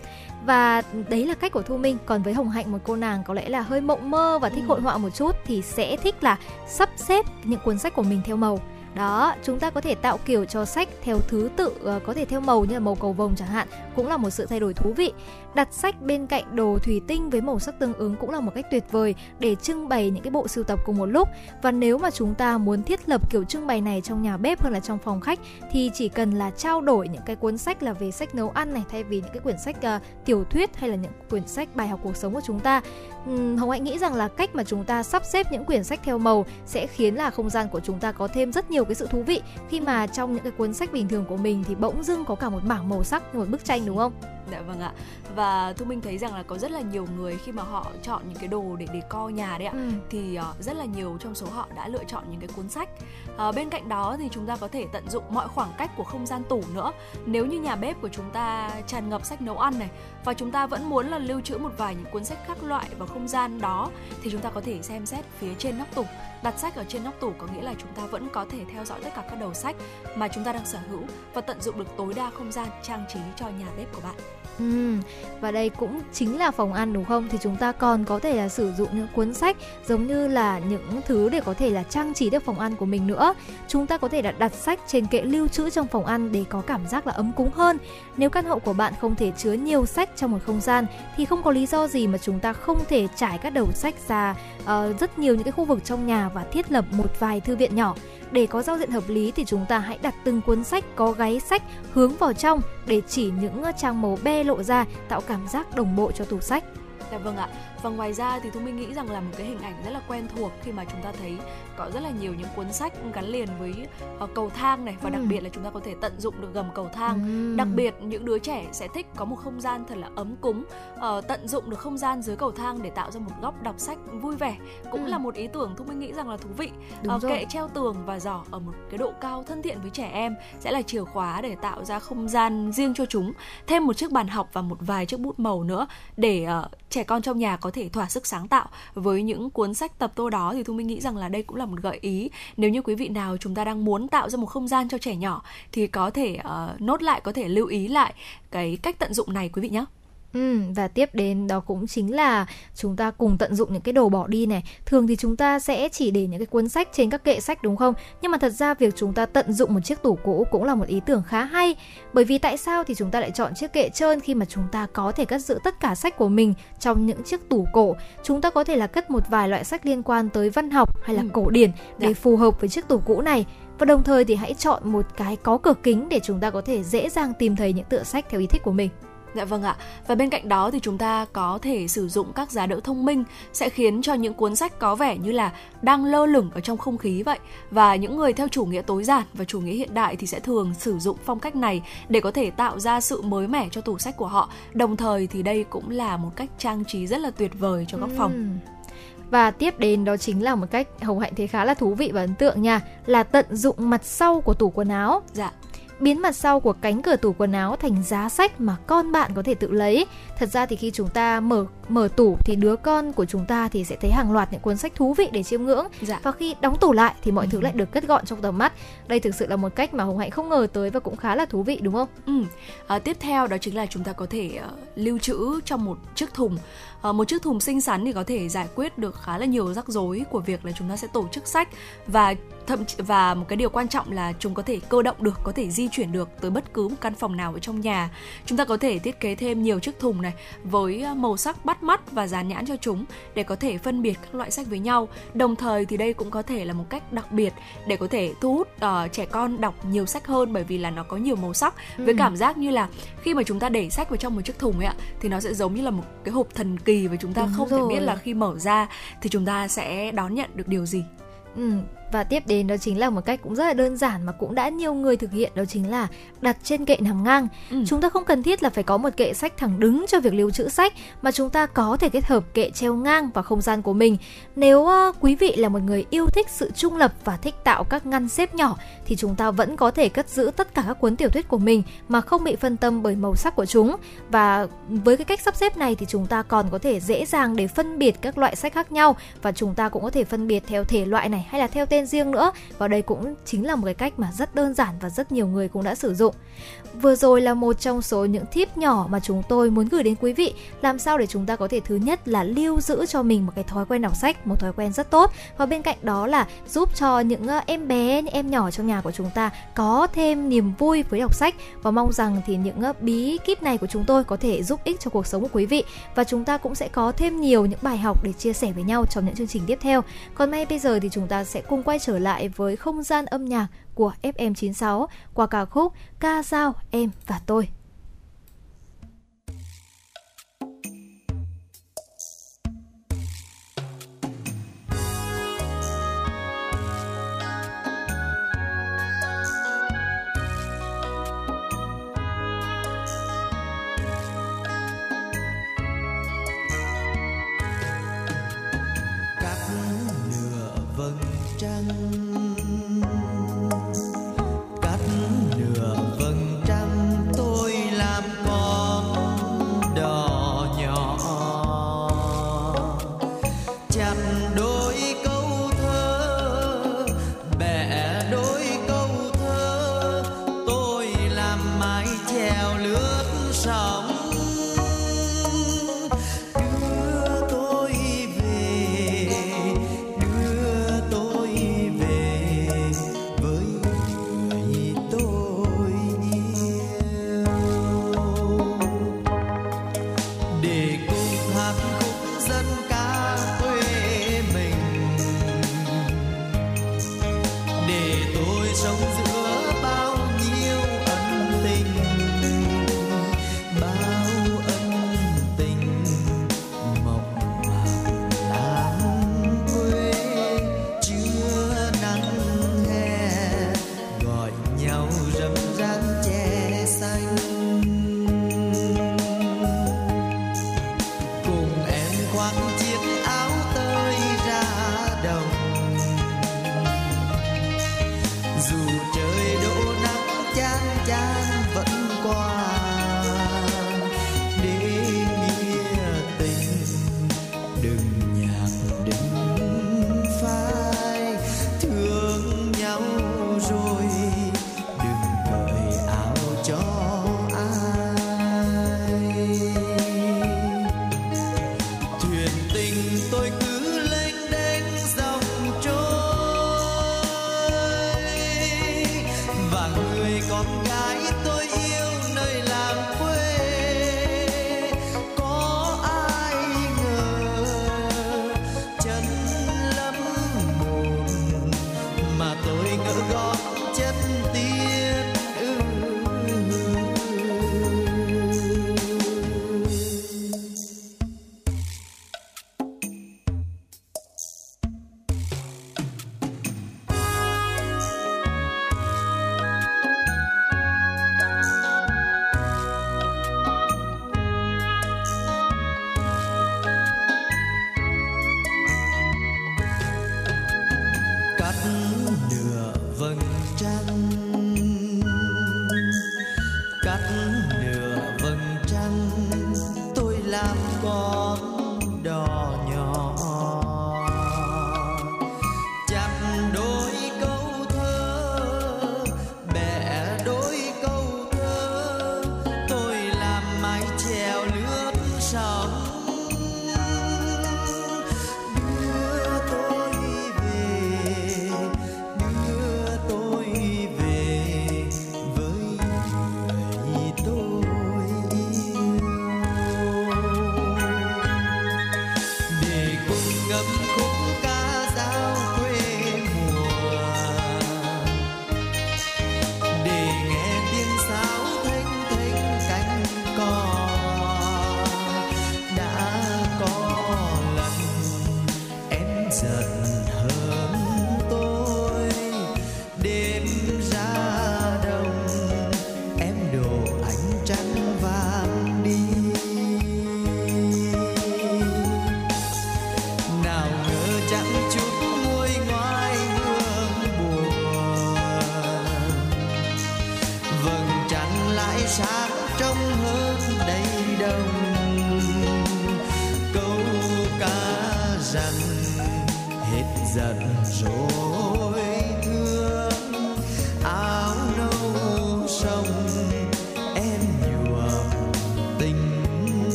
Và đấy là cách của Thu Minh. Còn với Hồng Hạnh một cô nàng có lẽ là hơi mộng mơ và thích Ừ. hội họa một chút thì sẽ thích là sắp xếp những cuốn sách của mình theo màu. Đó, chúng ta có thể tạo kiểu cho sách theo thứ tự ờ, có thể theo màu như là màu cầu vồng chẳng hạn, cũng là một sự thay đổi thú vị. Đặt sách bên cạnh đồ thủy tinh với màu sắc tương ứng cũng là một cách tuyệt vời để trưng bày những cái bộ sưu tập cùng một lúc. Và nếu mà chúng ta muốn thiết lập kiểu trưng bày này trong nhà bếp hơn là trong phòng khách thì chỉ cần là trao đổi những cái cuốn sách là về sách nấu ăn này thay vì những cái quyển sách uh, tiểu thuyết hay là những quyển sách bài học cuộc sống của chúng ta. Hồng Hạnh nghĩ rằng là cách mà chúng ta sắp xếp những quyển sách theo màu sẽ khiến là không gian của chúng ta có thêm rất nhiều cái sự thú vị khi mà trong những cái cuốn sách bình thường của mình thì bỗng dưng có cả một bảng màu sắc như một bức tranh đúng không? Dạ vâng ạ. Và Thu Minh thấy rằng là có rất là nhiều người khi mà họ chọn những cái đồ để decor nhà đấy ạ Ừ. thì ờ, rất là nhiều trong số họ đã lựa chọn những cái cuốn sách. Ờ, bên cạnh đó thì chúng ta có thể tận dụng mọi khoảng cách của không gian tủ nữa. Nếu như nhà bếp của chúng ta tràn ngập sách nấu ăn này và chúng ta vẫn muốn là lưu trữ một vài những cuốn sách khác loại vào không gian đó thì chúng ta có thể xem xét phía trên nóc tủ. Đặt sách ở trên nóc tủ có nghĩa là chúng ta vẫn có thể theo dõi tất cả các đầu sách mà chúng ta đang sở hữu và tận dụng được tối đa không gian trang trí cho nhà bếp của bạn. Ừ, và đây cũng chính là phòng ăn đúng không? Thì chúng ta còn có thể là sử dụng những cuốn sách giống như là những thứ để có thể là trang trí được phòng ăn của mình nữa. Chúng ta có thể là đặt sách trên kệ lưu trữ trong phòng ăn để có cảm giác là ấm cúng hơn. Nếu căn hộ của bạn không thể chứa nhiều sách trong một không gian thì không có lý do gì mà chúng ta không thể trải các đầu sách ra uh, rất nhiều những cái khu vực trong nhà và thiết lập một vài thư viện nhỏ. Để có giao diện hợp lý thì chúng ta hãy đặt từng cuốn sách có gáy sách hướng vào trong để chỉ những trang màu be lộ ra, tạo cảm giác đồng bộ cho tủ sách. Dạ vâng ạ. Và ngoài ra thì Thu Minh nghĩ rằng là một cái hình ảnh rất là quen thuộc khi mà chúng ta thấy có rất là nhiều những cuốn sách gắn liền với uh, cầu thang này và ừ. đặc biệt là chúng ta có thể tận dụng được gầm cầu thang. Ừ. Đặc biệt những đứa trẻ sẽ thích có một không gian thật là ấm cúng, uh, tận dụng được không gian dưới cầu thang để tạo ra một góc đọc sách vui vẻ cũng ừ. là một ý tưởng Thu Minh nghĩ rằng là thú vị. uh, kệ treo tường và giỏ ở một cái độ cao thân thiện với trẻ em sẽ là chìa khóa để tạo ra không gian riêng cho chúng. Thêm một chiếc bàn học và một vài chiếc bút màu nữa để uh, trẻ con trong nhà có thể thỏa sức sáng tạo. Với những cuốn sách tập tô đó thì thu minh nghĩ rằng là đây cũng là một gợi ý. Nếu như quý vị nào chúng ta đang muốn tạo ra một không gian cho trẻ nhỏ thì có thể uh, nốt lại có thể lưu ý lại cái cách tận dụng này quý vị nhé. Ừ, và tiếp đến đó cũng chính là chúng ta cùng tận dụng những cái đồ bỏ đi này. Thường thì chúng ta sẽ chỉ để những cái cuốn sách trên các kệ sách đúng không? Nhưng mà thật ra việc chúng ta tận dụng một chiếc tủ cũ cũng là một ý tưởng khá hay. Bởi vì tại sao thì chúng ta lại chọn chiếc kệ trơn khi mà chúng ta có thể cất giữ tất cả sách của mình trong những chiếc tủ cổ. Chúng ta có thể là cất một vài loại sách liên quan tới văn học hay là ừ. cổ điển để dạ. phù hợp với chiếc tủ cũ này. Và đồng thời thì hãy chọn một cái có cửa kính để chúng ta có thể dễ dàng tìm thấy những tựa sách theo ý thích của mình. Dạ vâng ạ. Và bên cạnh đó thì chúng ta có thể sử dụng các giá đỡ thông minh sẽ khiến cho những cuốn sách có vẻ như là đang lơ lửng ở trong không khí vậy. Và những người theo chủ nghĩa tối giản và chủ nghĩa hiện đại thì sẽ thường sử dụng phong cách này để có thể tạo ra sự mới mẻ cho tủ sách của họ. Đồng thời thì đây cũng là một cách trang trí rất là tuyệt vời cho góc phòng. Và tiếp đến đó chính là một cách Hồng Hạnh thấy khá là thú vị và ấn tượng nha Là tận dụng mặt sau của tủ quần áo Dạ biến mặt sau của cánh cửa tủ quần áo thành giá sách mà con bạn có thể tự lấy. Thật ra thì khi chúng ta mở mở tủ thì đứa con của chúng ta thì sẽ thấy hàng loạt những cuốn sách thú vị để chiêm ngưỡng. Dạ. Và khi đóng tủ lại thì mọi ừ. thứ lại được cất gọn trong tầm mắt. Đây thực sự là một cách mà Hồng Hạnh không ngờ tới và cũng khá là thú vị đúng không? Ừ. À, tiếp theo đó chính là chúng ta có thể uh, lưu trữ trong một chiếc thùng uh, một chiếc thùng xinh xắn thì có thể giải quyết được khá là nhiều rắc rối của việc là chúng ta sẽ tổ chức sách và thậm và một cái điều quan trọng là chúng có thể cơ động được có thể di chuyển được tới bất cứ một căn phòng nào ở trong nhà. Chúng ta có thể thiết kế thêm nhiều chiếc thùng này với ờ, màu sắc bắt mắt và dán nhãn cho chúng để có thể phân biệt các loại sách với nhau. Đồng thời thì đây cũng có thể là một cách đặc biệt để có thể thu hút uh, trẻ con đọc nhiều sách hơn bởi vì là nó có nhiều màu sắc. Ừ. với cảm giác như là khi mà chúng ta để sách vào trong một chiếc thùng ấy ạ thì nó sẽ giống như là một cái hộp thần kỳ và chúng ta Đúng không rồi. thể biết là khi mở ra thì chúng ta sẽ đón nhận được điều gì. Ừ, và tiếp đến đó chính là một cách cũng rất là đơn giản mà cũng đã nhiều người thực hiện đó chính là đặt trên kệ nằm ngang. Ừ. Chúng ta không cần thiết là phải có một kệ sách thẳng đứng cho việc lưu trữ sách mà chúng ta có thể kết hợp kệ treo ngang vào không gian của mình. Nếu uh, quý vị là một người yêu thích sự trung lập và thích tạo các ngăn xếp nhỏ thì chúng ta vẫn có thể cất giữ tất cả các cuốn tiểu thuyết của mình mà không bị phân tâm bởi màu sắc của chúng. Và với cái cách sắp xếp này thì chúng ta còn có thể dễ dàng để phân biệt các loại sách khác nhau và chúng ta cũng có thể phân biệt theo thể loại này hay là theo tên riêng nữa. Và đây cũng chính là một cái cách mà rất đơn giản và rất nhiều người cũng đã sử dụng. Vừa rồi là một trong số những tip nhỏ mà chúng tôi muốn gửi đến quý vị. Làm sao để chúng ta có thể thứ nhất là lưu giữ cho mình một cái thói quen đọc sách, một thói quen rất tốt. Và bên cạnh đó là giúp cho những ờ, em bé, những em nhỏ trong nhà của chúng ta có thêm niềm vui với đọc sách. Và mong rằng thì những ờ, bí kíp này của chúng tôi có thể giúp ích cho cuộc sống của quý vị. Và chúng ta cũng sẽ có thêm nhiều những bài học để chia sẻ với nhau trong những chương trình tiếp theo. Còn may bây giờ thì chúng ta sẽ cùng quay trở lại với không gian âm nhạc của FM96 qua ca khúc Ca giao em và tôi.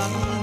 Thưa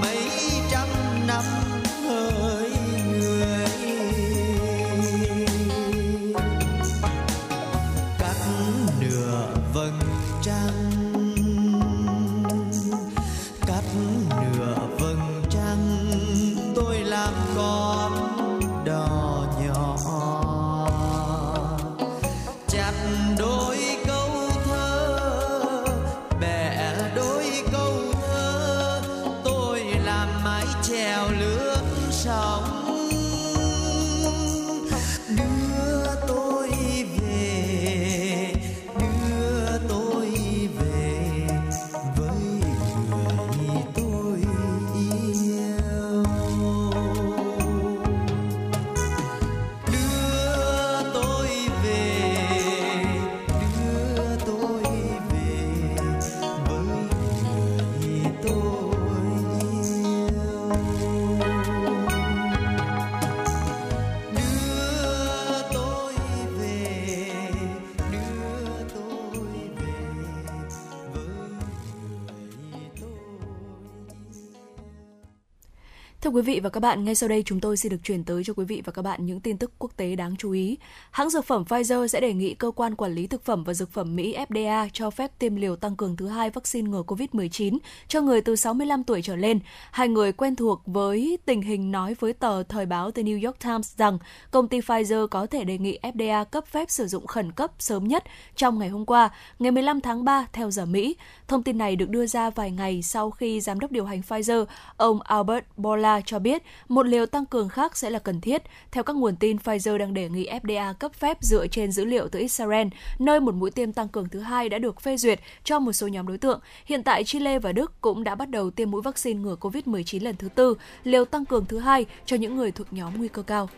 quý vị và các bạn, ngay sau đây chúng tôi xin được chuyển tới cho quý vị và các bạn những tin tức quốc tế đáng chú ý. Hãng dược phẩm Pfizer sẽ đề nghị cơ quan quản lý thực phẩm và dược phẩm Mỹ FDA cho phép tiêm liều tăng cường thứ hai vaccine ngừa COVID-19 cho người từ 65 tuổi trở lên. Hai người quen thuộc với tình hình nói với tờ thời báo The New York Times rằng công ty Pfizer có thể đề nghị FDA cấp phép sử dụng khẩn cấp sớm nhất trong ngày hôm qua, ngày 15 tháng 3 theo giờ Mỹ. Thông tin này được đưa ra vài ngày sau khi giám đốc điều hành Pfizer, ông Albert Bola cho biết một liều tăng cường khác sẽ là cần thiết. Theo các nguồn tin, Pfizer đang đề nghị FDA cấp phép dựa trên dữ liệu từ Israel, nơi một mũi tiêm tăng cường thứ hai đã được phê duyệt cho một số nhóm đối tượng. Hiện tại, Chile và Đức cũng đã bắt đầu tiêm mũi vaccine ngừa COVID-19 lần thứ tư, liều tăng cường thứ hai cho những người thuộc nhóm nguy cơ cao.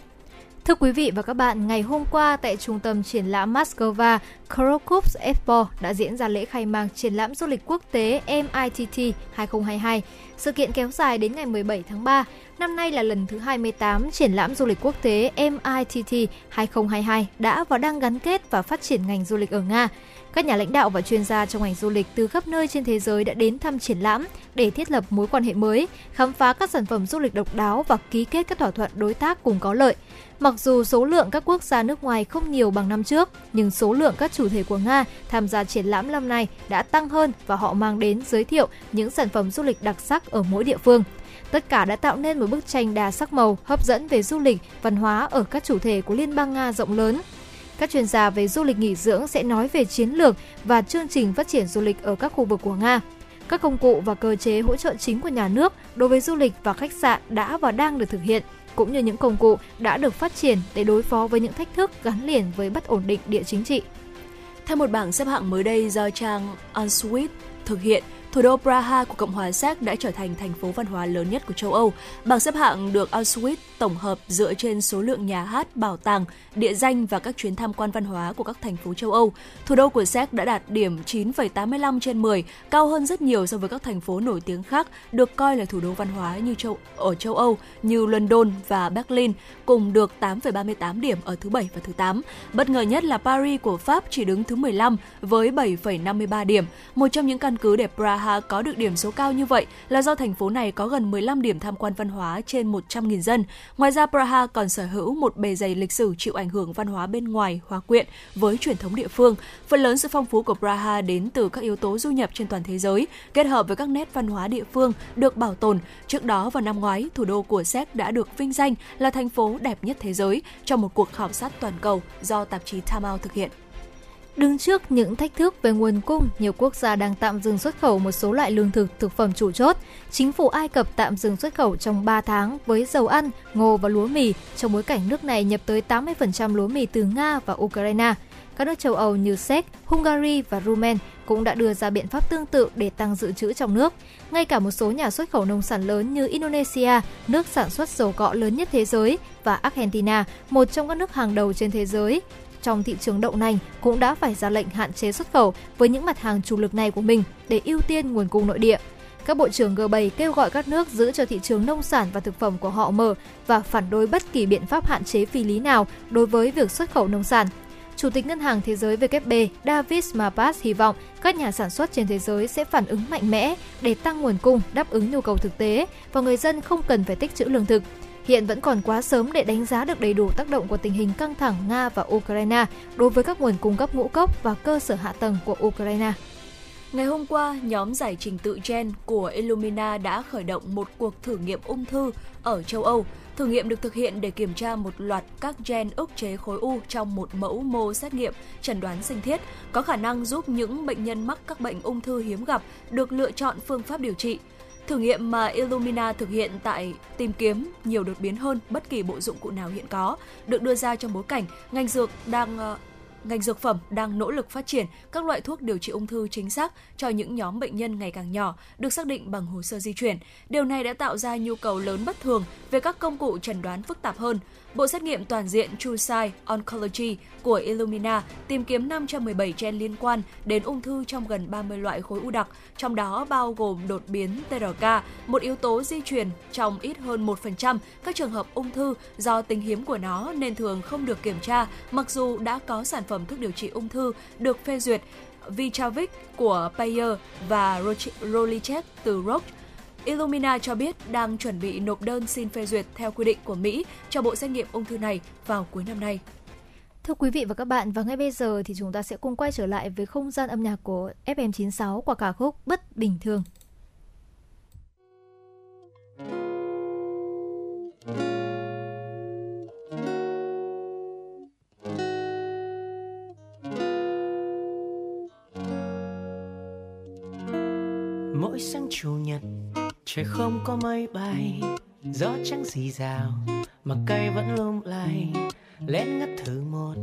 Thưa quý vị và các bạn, ngày hôm qua tại Trung tâm Triển lãm Moscow, Krokups Expo đã diễn ra lễ khai mạc triển lãm du lịch quốc tế MITT 2022. Sự kiện kéo dài đến ngày 17 tháng 3. Năm nay là lần thứ 28 triển lãm du lịch quốc tế MITT 2022 đã và đang gắn kết và phát triển ngành du lịch ở Nga. Các nhà lãnh đạo và chuyên gia trong ngành du lịch từ khắp nơi trên thế giới đã đến thăm triển lãm để thiết lập mối quan hệ mới, khám phá các sản phẩm du lịch độc đáo và ký kết các thỏa thuận đối tác cùng có lợi. Mặc dù số lượng các quốc gia nước ngoài không nhiều bằng năm trước, nhưng số lượng các chủ thể của Nga tham gia triển lãm năm nay đã tăng hơn và họ mang đến giới thiệu những sản phẩm du lịch đặc sắc ở mỗi địa phương. Tất cả đã tạo nên một bức tranh đa sắc màu, hấp dẫn về du lịch, văn hóa ở các chủ thể của Liên bang Nga rộng lớn. Các chuyên gia về du lịch nghỉ dưỡng sẽ nói về chiến lược và chương trình phát triển du lịch ở các khu vực của Nga. Các công cụ và cơ chế hỗ trợ chính của nhà nước đối với du lịch và khách sạn đã và đang được thực hiện cũng như những công cụ đã được phát triển để đối phó với những thách thức gắn liền với bất ổn định địa chính trị. Theo một bảng xếp hạng mới đây do trang Unsweet thực hiện, Thủ đô Praha của Cộng hòa Séc đã trở thành thành phố văn hóa lớn nhất của châu Âu. Bảng xếp hạng được Auschwitz tổng hợp dựa trên số lượng nhà hát, bảo tàng, địa danh và các chuyến tham quan văn hóa của các thành phố châu Âu. Thủ đô của Séc đã đạt điểm 9,85 trên 10, cao hơn rất nhiều so với các thành phố nổi tiếng khác được coi là thủ đô văn hóa như châu ở châu Âu như London và Berlin, cùng được 8,38 điểm ở thứ bảy và thứ 8. Bất ngờ nhất là Paris của Pháp chỉ đứng thứ 15 với 7,53 điểm. Một trong những căn cứ để Praha có được điểm số cao như vậy là do thành phố này có gần 15 điểm tham quan văn hóa trên 100.000 dân. Ngoài ra, Praha còn sở hữu một bề dày lịch sử chịu ảnh hưởng văn hóa bên ngoài hòa quyện với truyền thống địa phương. Phần lớn sự phong phú của Praha đến từ các yếu tố du nhập trên toàn thế giới, kết hợp với các nét văn hóa địa phương được bảo tồn. Trước đó vào năm ngoái, thủ đô của Séc đã được vinh danh là thành phố đẹp nhất thế giới trong một cuộc khảo sát toàn cầu do tạp chí Time Out thực hiện. Đứng trước những thách thức về nguồn cung, nhiều quốc gia đang tạm dừng xuất khẩu một số loại lương thực, thực phẩm chủ chốt. Chính phủ Ai Cập tạm dừng xuất khẩu trong 3 tháng với dầu ăn, ngô và lúa mì, trong bối cảnh nước này nhập tới 80% lúa mì từ Nga và Ukraine. Các nước châu Âu như Séc, Hungary và Rumen cũng đã đưa ra biện pháp tương tự để tăng dự trữ trong nước. Ngay cả một số nhà xuất khẩu nông sản lớn như Indonesia, nước sản xuất dầu cọ lớn nhất thế giới, và Argentina, một trong các nước hàng đầu trên thế giới, trong thị trường đậu nành cũng đã phải ra lệnh hạn chế xuất khẩu với những mặt hàng chủ lực này của mình để ưu tiên nguồn cung nội địa. Các bộ trưởng G7 kêu gọi các nước giữ cho thị trường nông sản và thực phẩm của họ mở và phản đối bất kỳ biện pháp hạn chế phi lý nào đối với việc xuất khẩu nông sản. Chủ tịch Ngân hàng Thế giới WB David Mapas hy vọng các nhà sản xuất trên thế giới sẽ phản ứng mạnh mẽ để tăng nguồn cung đáp ứng nhu cầu thực tế và người dân không cần phải tích trữ lương thực. Hiện vẫn còn quá sớm để đánh giá được đầy đủ tác động của tình hình căng thẳng Nga và Ukraine đối với các nguồn cung cấp ngũ cốc và cơ sở hạ tầng của Ukraine. Ngày hôm qua, nhóm giải trình tự gen của Illumina đã khởi động một cuộc thử nghiệm ung thư ở châu Âu. Thử nghiệm được thực hiện để kiểm tra một loạt các gen ức chế khối u trong một mẫu mô xét nghiệm chẩn đoán sinh thiết, có khả năng giúp những bệnh nhân mắc các bệnh ung thư hiếm gặp được lựa chọn phương pháp điều trị. Thử nghiệm mà Illumina thực hiện tại tìm kiếm nhiều đột biến hơn bất kỳ bộ dụng cụ nào hiện có, được đưa ra trong bối cảnh ngành dược đang ờ, ngành dược phẩm đang nỗ lực phát triển các loại thuốc điều trị ung thư chính xác cho những nhóm bệnh nhân ngày càng nhỏ, được xác định bằng hồ sơ di chuyển. Điều này đã tạo ra nhu cầu lớn bất thường về các công cụ chẩn đoán phức tạp hơn. Bộ xét nghiệm toàn diện TrueSci Oncology của Illumina tìm kiếm 517 gen liên quan đến ung thư trong gần 30 loại khối u đặc, trong đó bao gồm đột biến TRK, một yếu tố di truyền trong ít hơn 1% các trường hợp ung thư do tính hiếm của nó nên thường không được kiểm tra, mặc dù đã có sản phẩm thuốc điều trị ung thư được phê duyệt. Vichavik của Bayer và Rolichek từ Roche Illumina cho biết đang chuẩn bị nộp đơn xin phê duyệt theo quy định của Mỹ cho bộ xét nghiệm ung thư này vào cuối năm nay. Thưa quý vị và các bạn, và ngay bây giờ thì chúng ta sẽ cùng quay trở lại với không gian âm nhạc của FM96 qua ca khúc Bất Bình Thường. Mỗi sáng chủ nhật trời không có mây bay, gió trắng xì rào mà cây vẫn lung lay. Lén ngắt thử một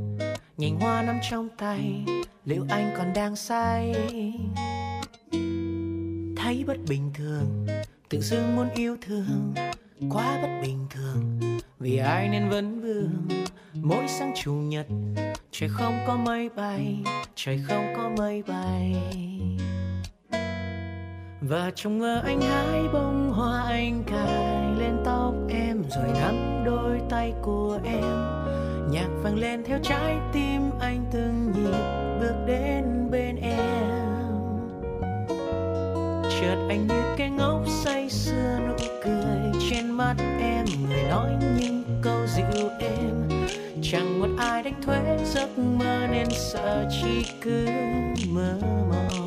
nhành hoa nắm trong tay, liệu anh còn đang say? Thấy bất bình thường, tự dưng muốn yêu thương, quá bất bình thường. Vì ai nên vấn vương, mỗi sáng chủ nhật, trời không có mây bay, trời không có mây bay và trong mơ anh hái bông hoa anh cài lên tóc em, rồi nắm đôi tay của em. Nhạc vang lên theo trái tim anh từng nhịp bước đến bên em. Chợt anh như cái ngốc say sưa nụ cười trên mắt em, người nói những câu dịu êm. Chẳng một ai đánh thuế giấc mơ nên sợ chỉ cứ mơ mộng.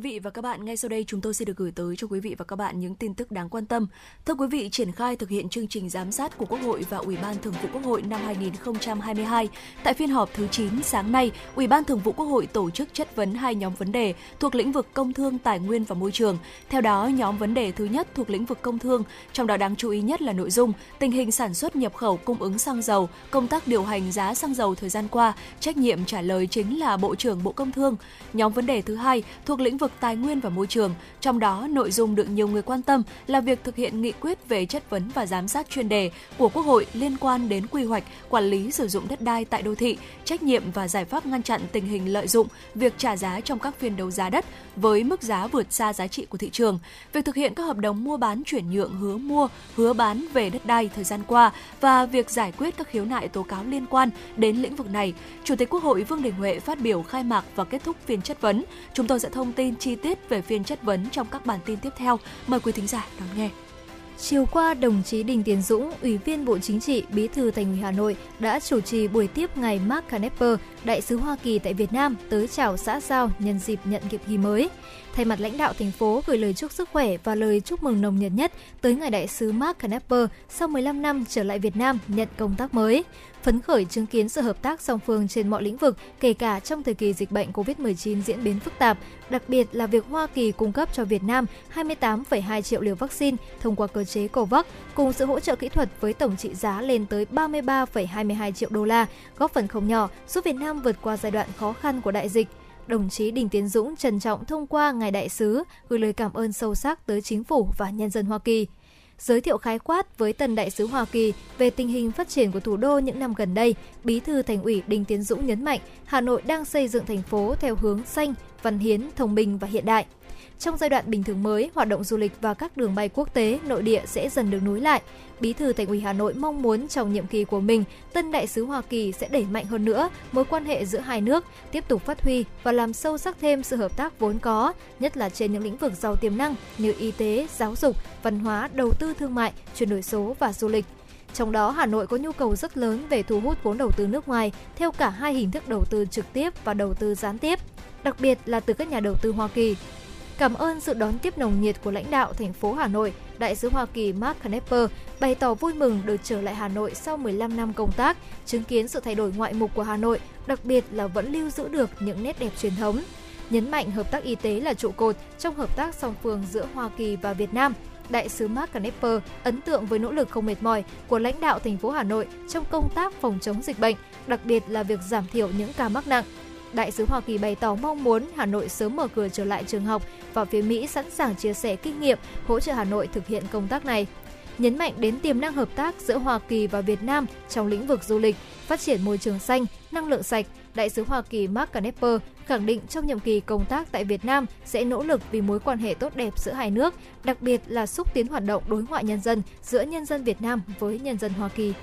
Vị và các bạn, ngay sau đây chúng tôi sẽ được gửi tới cho quý vị và các bạn những tin tức đáng quan tâm. Thưa quý vị, triển khai thực hiện chương trình giám sát của Quốc hội và Ủy ban Thường vụ Quốc hội năm 2022. Tại phiên họp thứ 9 sáng nay, Ủy ban Thường vụ Quốc hội tổ chức chất vấn hai nhóm vấn đề thuộc lĩnh vực công thương, tài nguyên và môi trường. Theo đó, nhóm vấn đề thứ nhất thuộc lĩnh vực công thương, trong đó đáng chú ý nhất là nội dung tình hình sản xuất nhập khẩu cung ứng xăng dầu, công tác điều hành giá xăng dầu thời gian qua, trách nhiệm trả lời chính là Bộ trưởng Bộ Công Thương. Nhóm vấn đề thứ hai thuộc lĩnh vực tài nguyên và môi trường, trong đó nội dung được nhiều người quan tâm là việc thực hiện nghị quyết về chất vấn và giám sát chuyên đề của Quốc hội liên quan đến quy hoạch, quản lý sử dụng đất đai tại đô thị, trách nhiệm và giải pháp ngăn chặn tình hình lợi dụng việc trả giá trong các phiên đấu giá đất với mức giá vượt xa giá trị của thị trường, việc thực hiện các hợp đồng mua bán chuyển nhượng hứa mua, hứa bán về đất đai thời gian qua và việc giải quyết các khiếu nại tố cáo liên quan đến lĩnh vực này. Chủ tịch Quốc hội Vương Đình Huệ phát biểu khai mạc và kết thúc phiên chất vấn. Chúng tôi sẽ thông tin chi tiết về phiên chất vấn trong các bản tin tiếp theo. Mời quý thính giả đón nghe. Chiều qua, đồng chí Đình Tiến Dũng, Ủy viên Bộ Chính trị, Bí thư Thành ủy Hà Nội đã chủ trì buổi tiếp ngày Mark Knepper, đại sứ Hoa Kỳ tại Việt Nam tới chào xã giao nhân dịp nhận nhiệm kỳ mới. Thay mặt lãnh đạo thành phố gửi lời chúc sức khỏe và lời chúc mừng nồng nhiệt nhất tới ngài đại sứ Mark Knapper sau 15 năm trở lại Việt Nam nhận công tác mới. Phấn khởi chứng kiến sự hợp tác song phương trên mọi lĩnh vực, kể cả trong thời kỳ dịch bệnh COVID-19 diễn biến phức tạp, đặc biệt là việc Hoa Kỳ cung cấp cho Việt Nam 28,2 triệu liều vaccine thông qua cơ chế COVAX cùng sự hỗ trợ kỹ thuật với tổng trị giá lên tới 33,22 triệu đô la, góp phần không nhỏ giúp Việt Nam vượt qua giai đoạn khó khăn của đại dịch đồng chí Đình Tiến Dũng trân trọng thông qua ngài đại sứ gửi lời cảm ơn sâu sắc tới chính phủ và nhân dân Hoa Kỳ. Giới thiệu khái quát với tân đại sứ Hoa Kỳ về tình hình phát triển của thủ đô những năm gần đây, Bí thư Thành ủy Đinh Tiến Dũng nhấn mạnh Hà Nội đang xây dựng thành phố theo hướng xanh, văn hiến, thông minh và hiện đại. Trong giai đoạn bình thường mới, hoạt động du lịch và các đường bay quốc tế, nội địa sẽ dần được nối lại. Bí thư Thành ủy Hà Nội mong muốn trong nhiệm kỳ của mình, tân đại sứ Hoa Kỳ sẽ đẩy mạnh hơn nữa mối quan hệ giữa hai nước, tiếp tục phát huy và làm sâu sắc thêm sự hợp tác vốn có, nhất là trên những lĩnh vực giàu tiềm năng như y tế, giáo dục, văn hóa, đầu tư thương mại, chuyển đổi số và du lịch. Trong đó, Hà Nội có nhu cầu rất lớn về thu hút vốn đầu tư nước ngoài theo cả hai hình thức đầu tư trực tiếp và đầu tư gián tiếp, đặc biệt là từ các nhà đầu tư Hoa Kỳ. Cảm ơn sự đón tiếp nồng nhiệt của lãnh đạo thành phố Hà Nội, đại sứ Hoa Kỳ Mark Knepper bày tỏ vui mừng được trở lại Hà Nội sau 15 năm công tác, chứng kiến sự thay đổi ngoại mục của Hà Nội, đặc biệt là vẫn lưu giữ được những nét đẹp truyền thống. Nhấn mạnh hợp tác y tế là trụ cột trong hợp tác song phương giữa Hoa Kỳ và Việt Nam, đại sứ Mark Knepper ấn tượng với nỗ lực không mệt mỏi của lãnh đạo thành phố Hà Nội trong công tác phòng chống dịch bệnh, đặc biệt là việc giảm thiểu những ca mắc nặng. Đại sứ Hoa Kỳ bày tỏ mong muốn Hà Nội sớm mở cửa trở lại trường học và phía Mỹ sẵn sàng chia sẻ kinh nghiệm hỗ trợ Hà Nội thực hiện công tác này. Nhấn mạnh đến tiềm năng hợp tác giữa Hoa Kỳ và Việt Nam trong lĩnh vực du lịch, phát triển môi trường xanh, năng lượng sạch, Đại sứ Hoa Kỳ Mark Knepper khẳng định trong nhiệm kỳ công tác tại Việt Nam sẽ nỗ lực vì mối quan hệ tốt đẹp giữa hai nước, đặc biệt là xúc tiến hoạt động đối ngoại nhân dân giữa nhân dân Việt Nam với nhân dân Hoa Kỳ.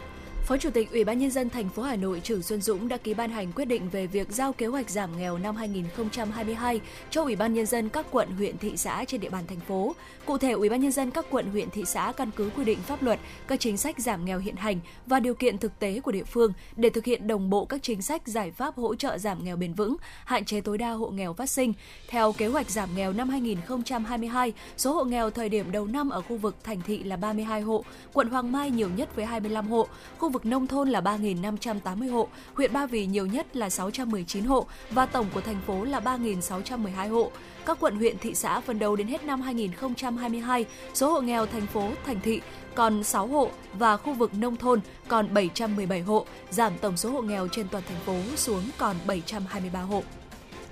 Phó Chủ tịch Ủy ban nhân dân thành phố Hà Nội Trử Xuân Dũng đã ký ban hành quyết định về việc giao kế hoạch giảm nghèo năm 2022 cho Ủy ban nhân dân các quận, huyện, thị xã trên địa bàn thành phố. Cụ thể, Ủy ban nhân dân các quận, huyện, thị xã căn cứ quy định pháp luật, các chính sách giảm nghèo hiện hành và điều kiện thực tế của địa phương để thực hiện đồng bộ các chính sách giải pháp hỗ trợ giảm nghèo bền vững, hạn chế tối đa hộ nghèo phát sinh. Theo kế hoạch giảm nghèo năm 2022, số hộ nghèo thời điểm đầu năm ở khu vực thành thị là 32 hộ, quận Hoàng Mai nhiều nhất với 25 hộ, khu vực vực nông thôn là 3.580 hộ, huyện Ba Vì nhiều nhất là 619 hộ và tổng của thành phố là 3.612 hộ. Các quận huyện thị xã phấn đấu đến hết năm 2022, số hộ nghèo thành phố thành thị còn 6 hộ và khu vực nông thôn còn 717 hộ, giảm tổng số hộ nghèo trên toàn thành phố xuống còn 723 hộ.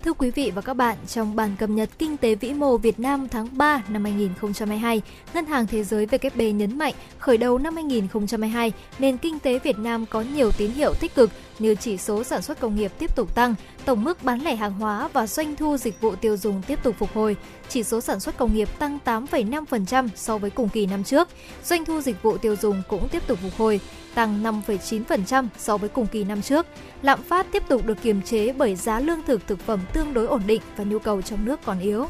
Thưa quý vị và các bạn, trong bản cập nhật Kinh tế vĩ mô Việt Nam tháng 3 năm 2022, Ngân hàng Thế giới WB nhấn mạnh khởi đầu năm 2022, nền kinh tế Việt Nam có nhiều tín hiệu tích cực như chỉ số sản xuất công nghiệp tiếp tục tăng, tổng mức bán lẻ hàng hóa và doanh thu dịch vụ tiêu dùng tiếp tục phục hồi. Chỉ số sản xuất công nghiệp tăng 8,5% so với cùng kỳ năm trước. Doanh thu dịch vụ tiêu dùng cũng tiếp tục phục hồi, tăng 5,9% so với cùng kỳ năm trước. Lạm phát tiếp tục được kiềm chế bởi giá lương thực thực phẩm tương đối ổn định và nhu cầu trong nước còn yếu.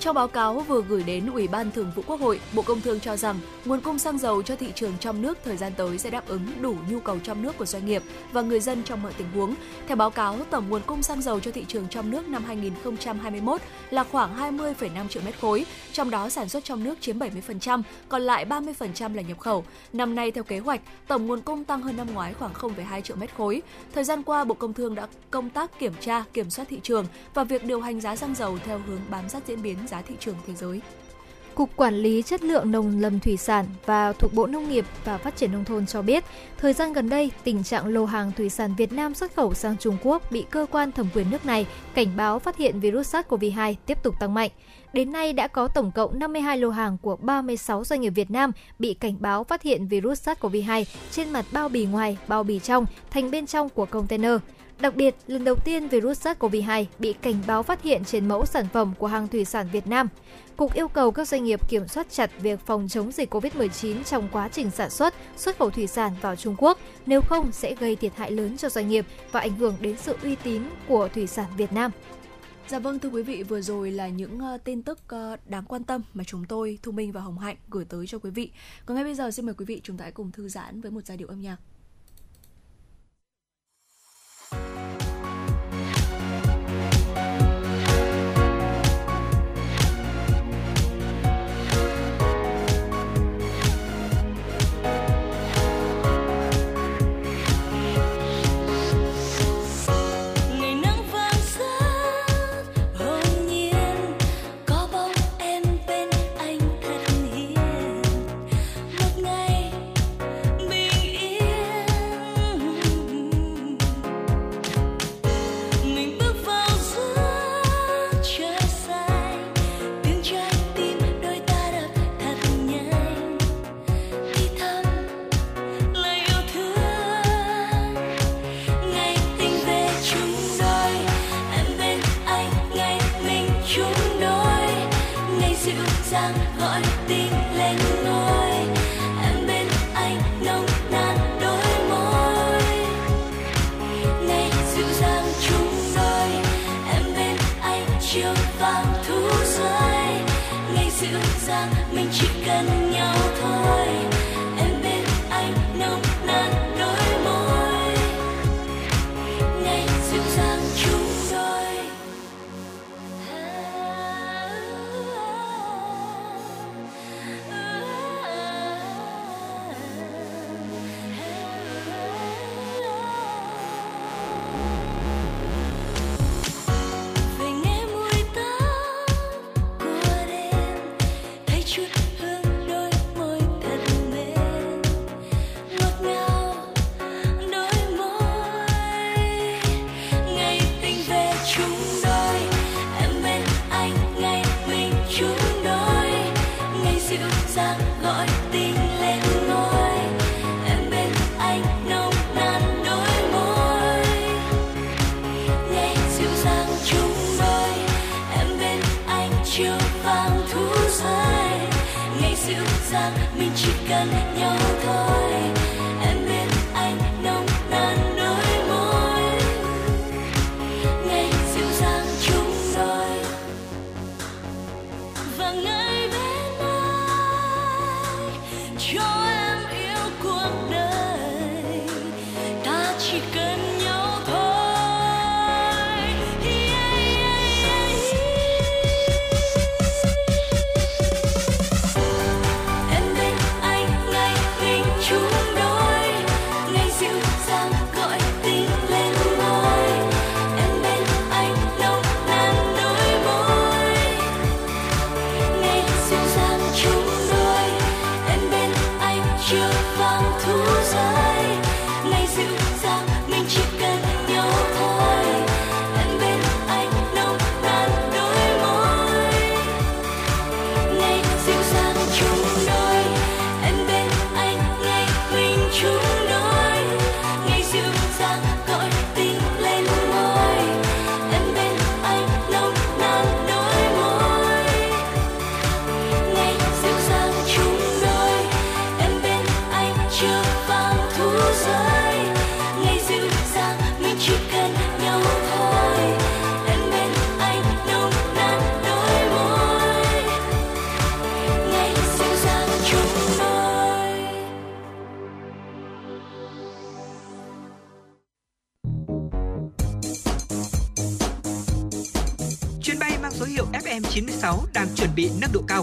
Trong báo cáo vừa gửi đến Ủy ban Thường vụ Quốc hội, Bộ Công Thương cho rằng nguồn cung xăng dầu cho thị trường trong nước thời gian tới sẽ đáp ứng đủ nhu cầu trong nước của doanh nghiệp và người dân trong mọi tình huống. Theo báo cáo, tổng nguồn cung xăng dầu cho thị trường trong nước năm 2021 là khoảng 20,5 triệu mét khối, trong đó sản xuất trong nước chiếm 70%, còn lại 30% là nhập khẩu. Năm nay theo kế hoạch, tổng nguồn cung tăng hơn năm ngoái khoảng 0,2 triệu mét khối. Thời gian qua, Bộ Công Thương đã công tác kiểm tra, kiểm soát thị trường và việc điều hành giá xăng dầu theo hướng bám sát diễn biến giá thị trường thế giới. Cục Quản lý Chất lượng Nông lâm Thủy sản và thuộc Bộ Nông nghiệp và Phát triển Nông thôn cho biết, thời gian gần đây, tình trạng lô hàng thủy sản Việt Nam xuất khẩu sang Trung Quốc bị cơ quan thẩm quyền nước này cảnh báo phát hiện virus SARS-CoV-2 tiếp tục tăng mạnh. Đến nay đã có tổng cộng 52 lô hàng của 36 doanh nghiệp Việt Nam bị cảnh báo phát hiện virus SARS-CoV-2 trên mặt bao bì ngoài, bao bì trong, thành bên trong của container. Đặc biệt, lần đầu tiên virus SARS-CoV-2 bị cảnh báo phát hiện trên mẫu sản phẩm của hàng thủy sản Việt Nam. Cục yêu cầu các doanh nghiệp kiểm soát chặt việc phòng chống dịch COVID-19 trong quá trình sản xuất, xuất khẩu thủy sản vào Trung Quốc, nếu không sẽ gây thiệt hại lớn cho doanh nghiệp và ảnh hưởng đến sự uy tín của thủy sản Việt Nam. Dạ vâng thưa quý vị, vừa rồi là những ờ, tin tức ờ, đáng quan tâm mà chúng tôi Thu Minh và Hồng Hạnh gửi tới cho quý vị. Còn ngay bây giờ xin mời quý vị chúng ta hãy cùng thư giãn với một giai điệu âm nhạc. gọi tim lên ngôi. Em bên anh nồng nàn đôi môi. Nay dịu dàng chung đôi, em bên anh chiều vàng thu rơi. Nay dịu dàng mình chỉ cần nhau thôi. Rằng mình chỉ cần nhau thôi. Chuẩn bị nâng độ cao.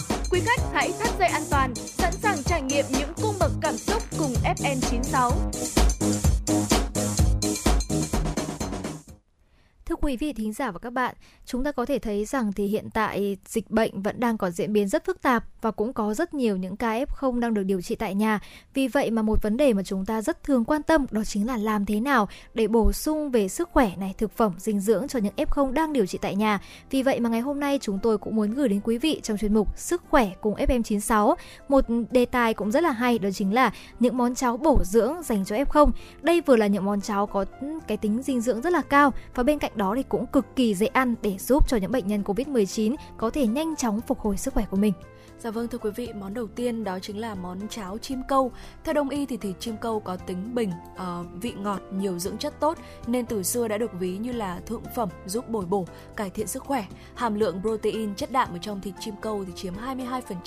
Quý vị thính giả và các bạn, chúng ta có thể thấy rằng thì hiện tại dịch bệnh vẫn đang còn diễn biến rất phức tạp và cũng có rất nhiều những ca F0 đang được điều trị tại nhà. Vì vậy mà một vấn đề mà chúng ta rất thường quan tâm đó chính là làm thế nào để bổ sung về sức khỏe này, thực phẩm, dinh dưỡng cho những F0 đang điều trị tại nhà. Vì vậy mà ngày hôm nay chúng tôi cũng muốn gửi đến quý vị trong chuyên mục Sức khỏe cùng FM96 một đề tài cũng rất là hay đó chính là những món cháo bổ dưỡng dành cho F0. Đây vừa là những món cháo có cái tính dinh dưỡng rất là cao và bên cạnh đó thì cũng cực kỳ dễ ăn để giúp cho những bệnh nhân Covid-19 có thể nhanh chóng phục hồi sức khỏe của mình. Dạ vâng thưa quý vị, món đầu tiên đó chính là món cháo chim câu. Theo đông y thì thịt chim câu có tính bình, uh, vị ngọt, nhiều dưỡng chất tốt nên từ xưa đã được ví như là thượng phẩm giúp bồi bổ, cải thiện sức khỏe. Hàm lượng protein chất đạm ở trong thịt chim câu thì chiếm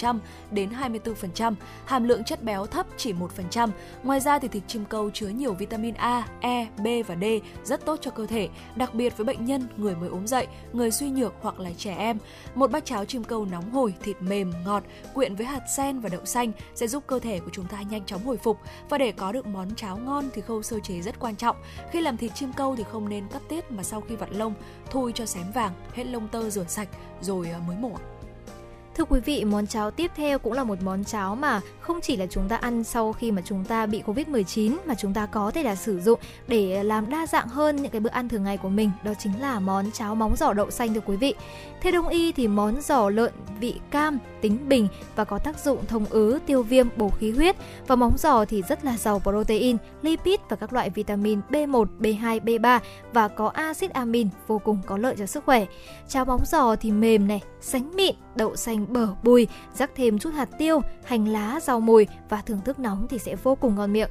22% đến 24%, hàm lượng chất béo thấp chỉ 1%. Ngoài ra thì thịt chim câu chứa nhiều vitamin A, E, B và D rất tốt cho cơ thể, đặc biệt với bệnh nhân, người mới ốm dậy, người suy nhược hoặc là trẻ em. Một bát cháo chim câu nóng hổi, thịt mềm, ngọt quyện với hạt sen và đậu xanh sẽ giúp cơ thể của chúng ta nhanh chóng hồi phục và để có được món cháo ngon thì khâu sơ chế rất quan trọng. Khi làm thịt chim câu thì không nên cắt tiết mà sau khi vặt lông thui cho xém vàng, hết lông tơ rửa sạch rồi ờ, mới mổ. Thưa quý vị, món cháo tiếp theo cũng là một món cháo mà không chỉ là chúng ta ăn sau khi mà chúng ta bị Covid-19 mà chúng ta có thể là sử dụng để làm đa dạng hơn những cái bữa ăn thường ngày của mình, đó chính là món cháo móng giò đậu xanh thưa quý vị. Theo đông y thì món giò lợn vị cam, tính bình và có tác dụng thông ứ, tiêu viêm, bổ khí huyết và móng giò thì rất là giàu protein, lipid và các loại vitamin B1, B2, B3 và có axit amin vô cùng có lợi cho sức khỏe. Cháo móng giò thì mềm này, sánh mịn, đậu xanh bở bùi, rắc thêm chút hạt tiêu, hành lá, rau mùi và thưởng thức nóng thì sẽ vô cùng ngon miệng.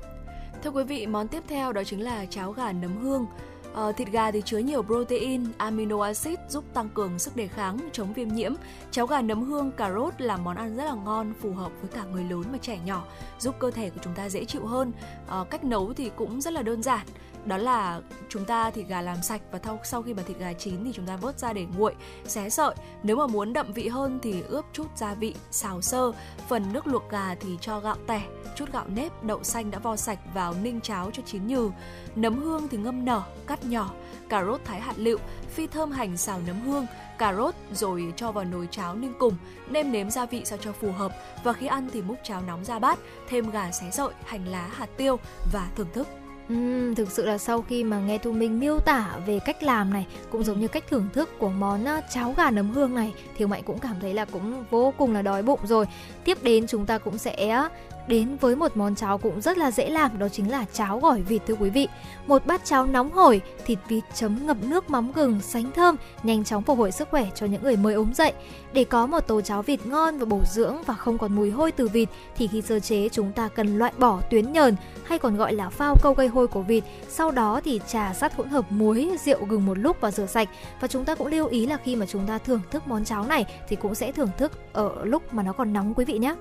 Thưa quý vị, món tiếp theo đó chính là cháo gà nấm hương. Ờ, thịt gà thì chứa nhiều protein, amino acid giúp tăng cường sức đề kháng, chống viêm nhiễm. Cháo gà nấm hương cà rốt là món ăn rất là ngon, phù hợp với cả người lớn và trẻ nhỏ, giúp cơ thể của chúng ta dễ chịu hơn. Ờ, cách nấu thì cũng rất là đơn giản đó là chúng ta thịt gà làm sạch và thau, sau khi mà thịt gà chín thì chúng ta vớt ra để nguội xé sợi. Nếu mà muốn đậm vị hơn thì ướp chút gia vị xào sơ. Phần nước luộc gà thì cho gạo tẻ chút gạo nếp đậu xanh đã vo sạch vào ninh cháo cho chín nhừ. Nấm hương thì ngâm nở cắt nhỏ. Cà rốt thái hạt lựu phi thơm hành xào nấm hương. Cà rốt rồi cho vào nồi cháo ninh cùng, nêm nếm gia vị sao cho phù hợp. Và khi ăn thì múc cháo nóng ra bát, thêm gà xé sợi, hành lá, hạt tiêu và thưởng thức. Uhm, thực sự là sau khi mà nghe Thu Minh miêu tả về cách làm này cũng giống như cách thưởng thức của món cháo gà nấm hương này thì Mạnh cũng cảm thấy là cũng vô cùng là đói bụng rồi. Tiếp đến chúng ta cũng sẽ đến với một món cháo cũng rất là dễ làm đó chính là cháo gỏi vịt thưa quý vị. Một bát cháo nóng hổi, thịt vịt chấm ngập nước mắm gừng, sánh thơm, nhanh chóng phục hồi sức khỏe cho những người mới ốm dậy. Để có một tô cháo vịt ngon và bổ dưỡng và không còn mùi hôi từ vịt thì khi sơ chế chúng ta cần loại bỏ tuyến nhờn hay còn gọi là phao câu gây hôi của vịt. Sau đó thì trà sắt hỗn hợp muối, rượu gừng một lúc và rửa sạch. Và chúng ta cũng lưu ý là khi mà chúng ta thưởng thức món cháo này thì cũng sẽ thưởng thức ở lúc mà nó còn nóng quý vị nhé.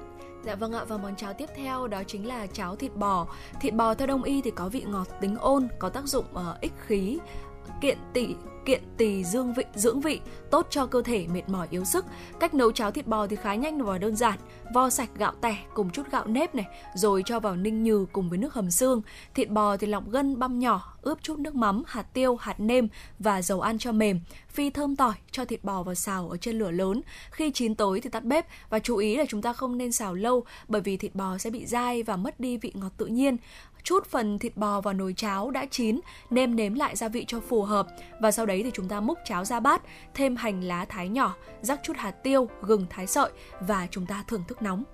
Dạ vâng ạ và món cháo tiếp theo đó chính là cháo thịt bò. Thịt bò theo đông y thì có vị ngọt tính ôn, có tác dụng uh, ích khí, kiện tỵ kiện tỳ dương vị, dưỡng vị, tốt cho cơ thể, mệt mỏi, yếu sức. Cách nấu cháo thịt bò thì khá nhanh và đơn giản. Vo sạch gạo tẻ cùng chút gạo nếp này, rồi cho vào ninh nhừ cùng với nước hầm xương. Thịt bò thì lọc gân, băm nhỏ, ướp chút nước mắm, hạt tiêu, hạt nêm và dầu ăn cho mềm. Phi thơm tỏi cho thịt bò vào xào ở trên lửa lớn. Khi chín tối thì tắt bếp và chú ý là chúng ta không nên xào lâu bởi vì thịt bò sẽ bị dai và mất đi vị ngọt tự nhiên chút phần thịt bò vào nồi cháo đã chín, nêm nếm lại gia vị cho phù hợp và sau đấy thì chúng ta múc cháo ra bát, thêm hành lá thái nhỏ, rắc chút hạt tiêu, gừng thái sợi và chúng ta thưởng thức nóng.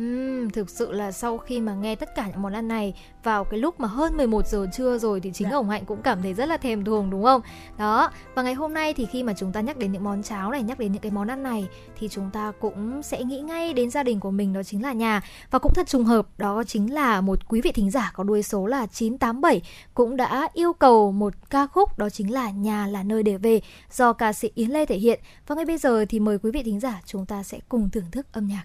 Uhm, thực sự là sau khi mà nghe tất cả những món ăn này vào cái lúc mà hơn 11 giờ trưa rồi thì chính dạ. ông Hạnh cũng cảm thấy rất là thèm thuồng đúng không? Đó, và ngày hôm nay thì khi mà chúng ta nhắc đến những món cháo này, nhắc đến những cái món ăn này thì chúng ta cũng sẽ nghĩ ngay đến gia đình của mình đó chính là nhà. Và cũng thật trùng hợp đó chính là một quý vị thính giả có đuôi số là 987 cũng đã yêu cầu một ca khúc đó chính là Nhà là nơi để về do ca sĩ Yến Lê thể hiện. Và ngay bây giờ thì mời quý vị thính giả chúng ta sẽ cùng thưởng thức âm nhạc.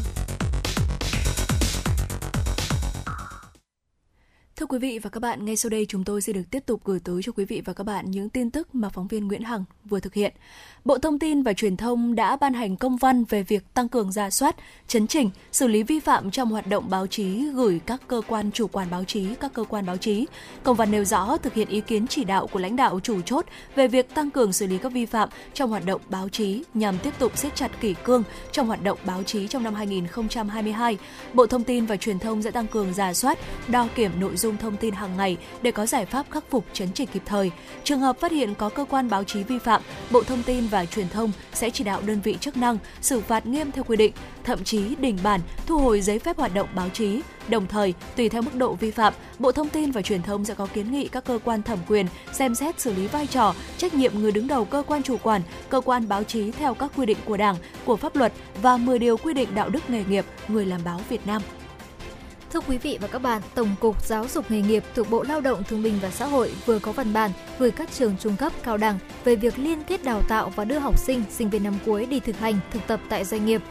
Vị và các bạn, ngay sau đây chúng tôi sẽ được tiếp tục gửi tới cho quý vị và các bạn những tin tức mà phóng viên Nguyễn Hằng vừa thực hiện. Bộ Thông tin và Truyền thông đã ban hành công văn về việc tăng cường ra soát, chấn chỉnh, xử lý vi phạm trong hoạt động báo chí gửi các cơ quan chủ quản báo chí, các cơ quan báo chí. Công văn nêu rõ thực hiện ý kiến chỉ đạo của lãnh đạo chủ chốt về việc tăng cường xử lý các vi phạm trong hoạt động báo chí nhằm tiếp tục siết chặt kỷ cương trong hoạt động báo chí trong năm 2022. Bộ Thông tin và Truyền thông sẽ tăng cường ra soát, đo kiểm nội dung thông thông tin hàng ngày để có giải pháp khắc phục chấn chỉnh kịp thời. Trường hợp phát hiện có cơ quan báo chí vi phạm, Bộ Thông tin và Truyền thông sẽ chỉ đạo đơn vị chức năng xử phạt nghiêm theo quy định, thậm chí đình bản, thu hồi giấy phép hoạt động báo chí. Đồng thời, tùy theo mức độ vi phạm, Bộ Thông tin và Truyền thông sẽ có kiến nghị các cơ quan thẩm quyền xem xét xử lý vai trò, trách nhiệm người đứng đầu cơ quan chủ quản, cơ quan báo chí theo các quy định của Đảng, của pháp luật và 10 điều quy định đạo đức nghề nghiệp người làm báo Việt Nam. Thưa quý vị và các bạn, Tổng cục Giáo dục nghề nghiệp thuộc Bộ Lao động Thương binh và Xã hội vừa có văn bản gửi các trường trung cấp cao đẳng về việc liên kết đào tạo và đưa học sinh, sinh viên năm cuối đi thực hành, thực tập tại doanh nghiệp.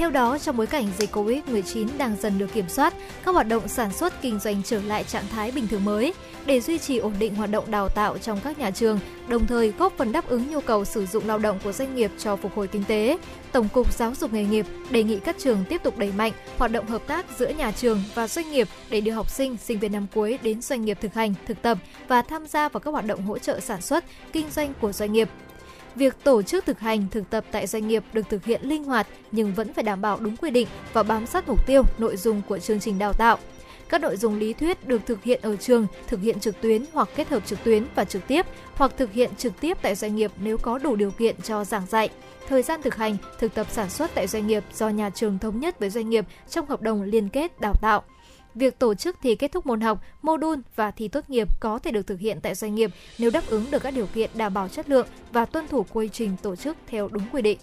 Theo đó, trong bối cảnh dịch Covid-19 đang dần được kiểm soát, các hoạt động sản xuất kinh doanh trở lại trạng thái bình thường mới để duy trì ổn định hoạt động đào tạo trong các nhà trường, đồng thời góp phần đáp ứng nhu cầu sử dụng lao động của doanh nghiệp cho phục hồi kinh tế. Tổng cục Giáo dục nghề nghiệp đề nghị các trường tiếp tục đẩy mạnh hoạt động hợp tác giữa nhà trường và doanh nghiệp để đưa học sinh, sinh viên năm cuối đến doanh nghiệp thực hành, thực tập và tham gia vào các hoạt động hỗ trợ sản xuất, kinh doanh của doanh nghiệp Việc tổ chức thực hành thực tập tại doanh nghiệp được thực hiện linh hoạt nhưng vẫn phải đảm bảo đúng quy định và bám sát mục tiêu, nội dung của chương trình đào tạo. Các nội dung lý thuyết được thực hiện ở trường, thực hiện trực tuyến hoặc kết hợp trực tuyến và trực tiếp, hoặc thực hiện trực tiếp tại doanh nghiệp nếu có đủ điều kiện cho giảng dạy. Thời gian thực hành, thực tập sản xuất tại doanh nghiệp do nhà trường thống nhất với doanh nghiệp trong hợp đồng liên kết đào tạo. Việc tổ chức thi kết thúc môn học, mô đun và thi tốt nghiệp có thể được thực hiện tại doanh nghiệp nếu đáp ứng được các điều kiện đảm bảo chất lượng và tuân thủ quy trình tổ chức theo đúng quy định.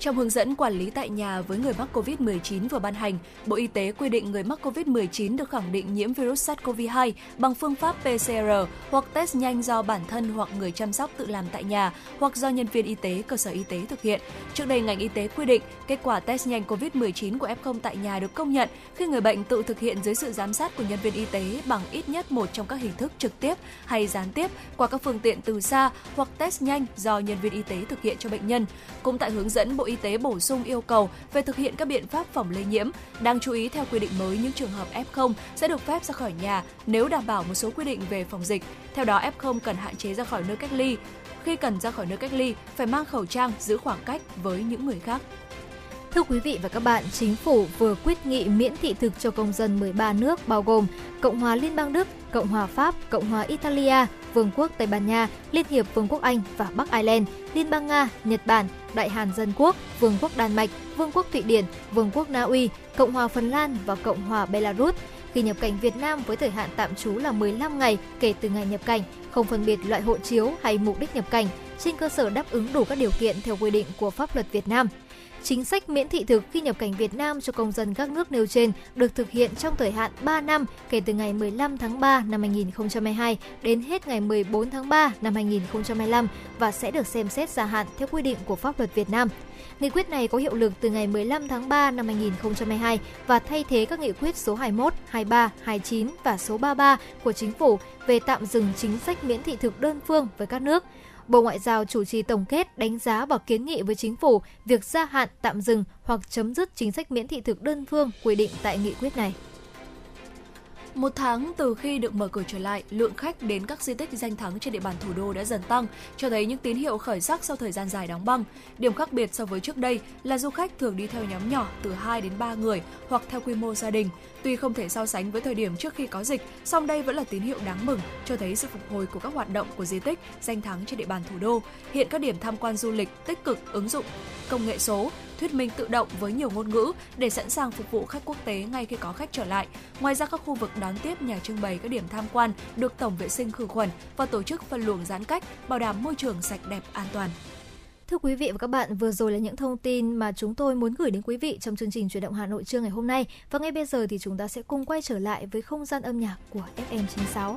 Trong hướng dẫn quản lý tại nhà với người mắc COVID-19 vừa ban hành, Bộ Y tế quy định người mắc COVID-19 được khẳng định nhiễm virus SARS-CoV-2 bằng phương pháp PCR hoặc test nhanh do bản thân hoặc người chăm sóc tự làm tại nhà hoặc do nhân viên y tế cơ sở y tế thực hiện. Trước đây, ngành y tế quy định kết quả test nhanh COVID-19 của F0 tại nhà được công nhận khi người bệnh tự thực hiện dưới sự giám sát của nhân viên y tế bằng ít nhất một trong các hình thức trực tiếp hay gián tiếp qua các phương tiện từ xa hoặc test nhanh do nhân viên y tế thực hiện cho bệnh nhân. Cũng tại hướng dẫn Bộ Y tế bổ sung yêu cầu về thực hiện các biện pháp phòng lây nhiễm. Đáng chú ý theo quy định mới những trường hợp F0 sẽ được phép ra khỏi nhà nếu đảm bảo một số quy định về phòng dịch. Theo đó F0 cần hạn chế ra khỏi nơi cách ly. Khi cần ra khỏi nơi cách ly, phải mang khẩu trang giữ khoảng cách với những người khác. Thưa quý vị và các bạn, chính phủ vừa quyết nghị miễn thị thực cho công dân 13 nước bao gồm Cộng hòa Liên bang Đức, Cộng hòa Pháp, Cộng hòa Italia, Vương quốc Tây Ban Nha, Liên hiệp Vương quốc Anh và Bắc Ireland, Liên bang Nga, Nhật Bản, Đại Hàn Dân Quốc, Vương quốc Đan Mạch, Vương quốc Thụy Điển, Vương quốc Na Uy, Cộng hòa Phần Lan và Cộng hòa Belarus khi nhập cảnh Việt Nam với thời hạn tạm trú là 15 ngày kể từ ngày nhập cảnh, không phân biệt loại hộ chiếu hay mục đích nhập cảnh, trên cơ sở đáp ứng đủ các điều kiện theo quy định của pháp luật Việt Nam. Chính sách miễn thị thực khi nhập cảnh Việt Nam cho công dân các nước nêu trên được thực hiện trong thời hạn 3 năm kể từ ngày 15 tháng 3 năm 2022 đến hết ngày 14 tháng 3 năm 2025 và sẽ được xem xét gia hạn theo quy định của pháp luật Việt Nam. Nghị quyết này có hiệu lực từ ngày 15 tháng 3 năm 2022 và thay thế các nghị quyết số 21, 23, 29 và số 33 của Chính phủ về tạm dừng chính sách miễn thị thực đơn phương với các nước. Bộ Ngoại giao chủ trì tổng kết, đánh giá và kiến nghị với chính phủ việc gia hạn, tạm dừng hoặc chấm dứt chính sách miễn thị thực đơn phương quy định tại nghị quyết này. Một tháng từ khi được mở cửa trở lại, lượng khách đến các di tích danh thắng trên địa bàn thủ đô đã dần tăng, cho thấy những tín hiệu khởi sắc sau thời gian dài đóng băng. Điểm khác biệt so với trước đây là du khách thường đi theo nhóm nhỏ từ 2 đến 3 người hoặc theo quy mô gia đình. Tuy không thể so sánh với thời điểm trước khi có dịch, song đây vẫn là tín hiệu đáng mừng, cho thấy sự phục hồi của các hoạt động của di tích, danh thắng trên địa bàn thủ đô. Hiện các điểm tham quan du lịch tích cực ứng dụng công nghệ số, thuyết minh tự động với nhiều ngôn ngữ để sẵn sàng phục vụ khách quốc tế ngay khi có khách trở lại. Ngoài ra các khu vực đón tiếp nhà trưng bày các điểm tham quan được tổng vệ sinh khử khuẩn và tổ chức phân luồng giãn cách, bảo đảm môi trường sạch đẹp an toàn. Thưa quý vị và các bạn, vừa rồi là những thông tin mà chúng tôi muốn gửi đến quý vị trong chương trình chuyển động Hà Nội trưa ngày hôm nay. Và ngay bây giờ thì chúng ta sẽ cùng quay trở lại với không gian âm nhạc của FM96.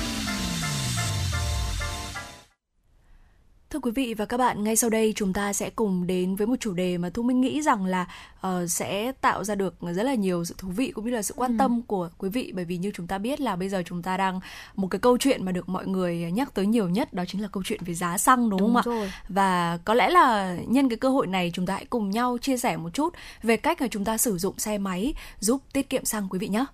Thưa quý vị và các bạn, ngay sau đây chúng ta sẽ cùng đến với một chủ đề mà Thu Minh nghĩ rằng là uh, sẽ tạo ra được rất là nhiều sự thú vị cũng như là sự quan ừ. tâm của quý vị bởi vì như chúng ta biết là bây giờ chúng ta đang một cái câu chuyện mà được mọi người nhắc tới nhiều nhất đó chính là câu chuyện về giá xăng đúng, đúng không rồi. ạ? Và có lẽ là nhân cái cơ hội này chúng ta hãy cùng nhau chia sẻ một chút về cách mà chúng ta sử dụng xe máy giúp tiết kiệm xăng quý vị nhé.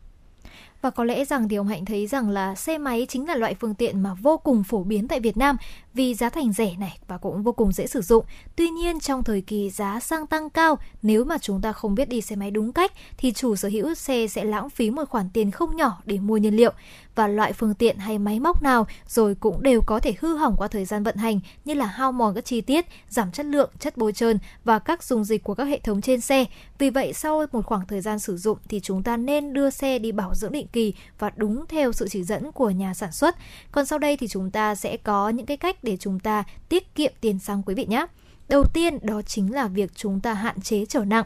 Và có lẽ rằng thì ông Hạnh thấy rằng là xe máy chính là loại phương tiện mà vô cùng phổ biến tại Việt Nam vì giá thành rẻ này và cũng vô cùng dễ sử dụng. Tuy nhiên trong thời kỳ giá xăng tăng cao, nếu mà chúng ta không biết đi xe máy đúng cách thì chủ sở hữu xe sẽ lãng phí một khoản tiền không nhỏ để mua nhiên liệu và loại phương tiện hay máy móc nào rồi cũng đều có thể hư hỏng qua thời gian vận hành như là hao mòn các chi tiết, giảm chất lượng, chất bôi trơn và các dung dịch của các hệ thống trên xe. Vì vậy sau một khoảng thời gian sử dụng thì chúng ta nên đưa xe đi bảo dưỡng định kỳ và đúng theo sự chỉ dẫn của nhà sản xuất. Còn sau đây thì chúng ta sẽ có những cái cách để chúng ta tiết kiệm tiền xăng quý vị nhé. Đầu tiên đó chính là việc chúng ta hạn chế trở nặng.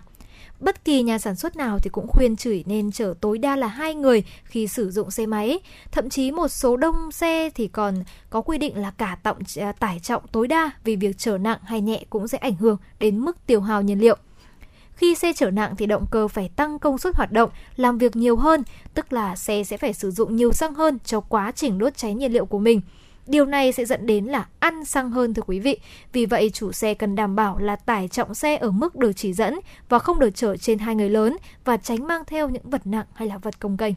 Bất kỳ nhà sản xuất nào thì cũng khuyên chửi nên chở tối đa là hai người khi sử dụng xe máy. Thậm chí một số đông xe thì còn có quy định là cả tổng à, tải trọng tối đa vì việc chở nặng hay nhẹ cũng sẽ ảnh hưởng đến mức tiêu hao nhiên liệu. Khi xe chở nặng thì động cơ phải tăng công suất hoạt động, làm việc nhiều hơn, tức là xe sẽ phải sử dụng nhiều xăng hơn cho quá trình đốt cháy nhiên liệu của mình. Điều này sẽ dẫn đến là ăn xăng hơn, thưa quý vị. Vì vậy, chủ xe cần đảm bảo là tải trọng xe ở mức được chỉ dẫn và không được chở trên hai người lớn và tránh mang theo những vật nặng hay là vật công kênh.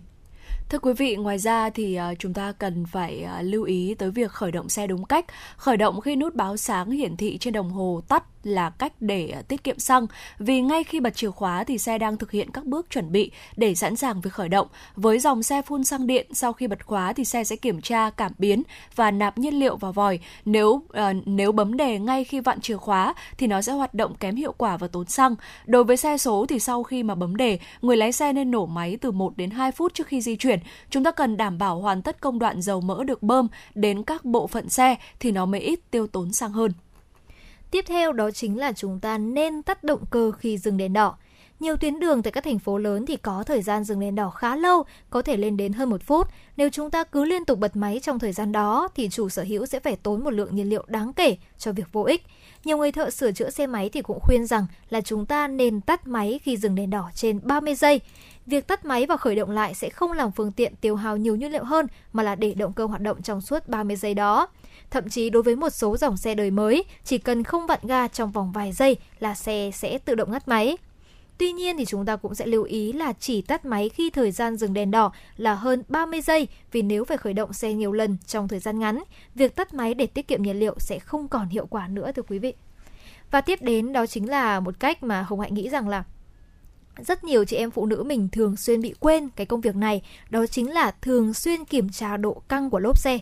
Thưa quý vị, ngoài ra thì à, chúng ta cần phải à, lưu ý tới việc khởi động xe đúng cách. Khởi động khi nút báo sáng hiển thị trên đồng hồ tắt là cách để à, tiết kiệm xăng vì ngay khi bật chìa khóa thì xe đang thực hiện các bước chuẩn bị để sẵn sàng việc khởi động. Với dòng xe phun xăng điện sau khi bật khóa thì xe sẽ kiểm tra cảm biến và nạp nhiên liệu vào vòi. Nếu uh, nếu bấm đề ngay khi vặn chìa khóa thì nó sẽ hoạt động kém hiệu quả và tốn xăng. Đối với xe số thì sau khi mà bấm đề, người lái xe nên nổ máy từ 1 đến 2 phút trước khi di chuyển chuyển, chúng ta cần đảm bảo hoàn tất công đoạn dầu mỡ được bơm đến các bộ phận xe thì nó mới ít tiêu tốn xăng hơn. Tiếp theo đó chính là chúng ta nên tắt động cơ khi dừng đèn đỏ. Nhiều tuyến đường tại các thành phố lớn thì có thời gian dừng đèn đỏ khá lâu, có thể lên đến hơn một phút. Nếu chúng ta cứ liên tục bật máy trong thời gian đó thì chủ sở hữu sẽ phải tốn một lượng nhiên liệu đáng kể cho việc vô ích. Nhiều người thợ sửa chữa xe máy thì cũng khuyên rằng là chúng ta nên tắt máy khi dừng đèn đỏ trên 30 giây. Việc tắt máy và khởi động lại sẽ không làm phương tiện tiêu hao nhiều nhiên liệu hơn mà là để động cơ hoạt động trong suốt 30 giây đó. Thậm chí đối với một số dòng xe đời mới, chỉ cần không vặn ga trong vòng vài giây là xe sẽ tự động ngắt máy. Tuy nhiên thì chúng ta cũng sẽ lưu ý là chỉ tắt máy khi thời gian dừng đèn đỏ là hơn 30 giây vì nếu phải khởi động xe nhiều lần trong thời gian ngắn, việc tắt máy để tiết kiệm nhiên liệu sẽ không còn hiệu quả nữa thưa quý vị. Và tiếp đến đó chính là một cách mà Hồng Hạnh nghĩ rằng là rất nhiều chị em phụ nữ mình thường xuyên bị quên cái công việc này, đó chính là thường xuyên kiểm tra độ căng của lốp xe.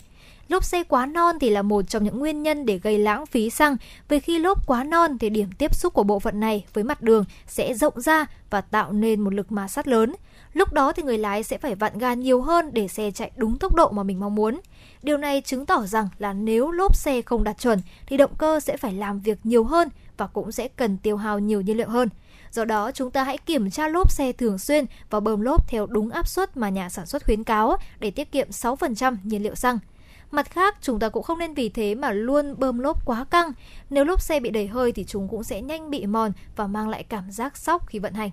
Lốp xe quá non thì là một trong những nguyên nhân để gây lãng phí xăng, vì khi lốp quá non thì điểm tiếp xúc của bộ phận này với mặt đường sẽ rộng ra và tạo nên một lực ma sát lớn. Lúc đó thì người lái sẽ phải vặn ga nhiều hơn để xe chạy đúng tốc độ mà mình mong muốn. Điều này chứng tỏ rằng là nếu lốp xe không đạt chuẩn thì động cơ sẽ phải làm việc nhiều hơn và cũng sẽ cần tiêu hao nhiều nhiên liệu hơn. Do đó, chúng ta hãy kiểm tra lốp xe thường xuyên và bơm lốp theo đúng áp suất mà nhà sản xuất khuyến cáo để tiết kiệm 6% nhiên liệu xăng. Mặt khác, chúng ta cũng không nên vì thế mà luôn bơm lốp quá căng. Nếu lốp xe bị đầy hơi thì chúng cũng sẽ nhanh bị mòn và mang lại cảm giác sóc khi vận hành.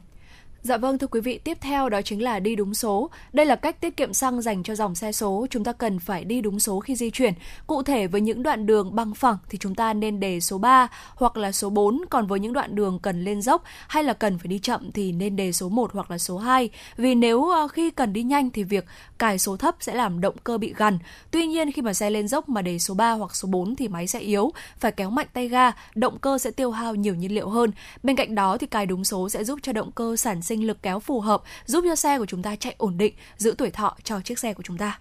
Dạ vâng thưa quý vị, tiếp theo đó chính là đi đúng số. Đây là cách tiết kiệm xăng dành cho dòng xe số. Chúng ta cần phải đi đúng số khi di chuyển. Cụ thể với những đoạn đường bằng phẳng thì chúng ta nên đề số 3 hoặc là số 4, còn với những đoạn đường cần lên dốc hay là cần phải đi chậm thì nên đề số 1 hoặc là số 2. Vì nếu ờ, khi cần đi nhanh thì việc cài số thấp sẽ làm động cơ bị gằn. Tuy nhiên khi mà xe lên dốc mà đề số 3 hoặc số 4 thì máy sẽ yếu, phải kéo mạnh tay ga, động cơ sẽ tiêu hao nhiều nhiên liệu hơn. Bên cạnh đó thì cài đúng số sẽ giúp cho động cơ sản sinh lực kéo phù hợp, giúp cho xe của chúng ta chạy ổn định, giữ tuổi thọ cho chiếc xe của chúng ta.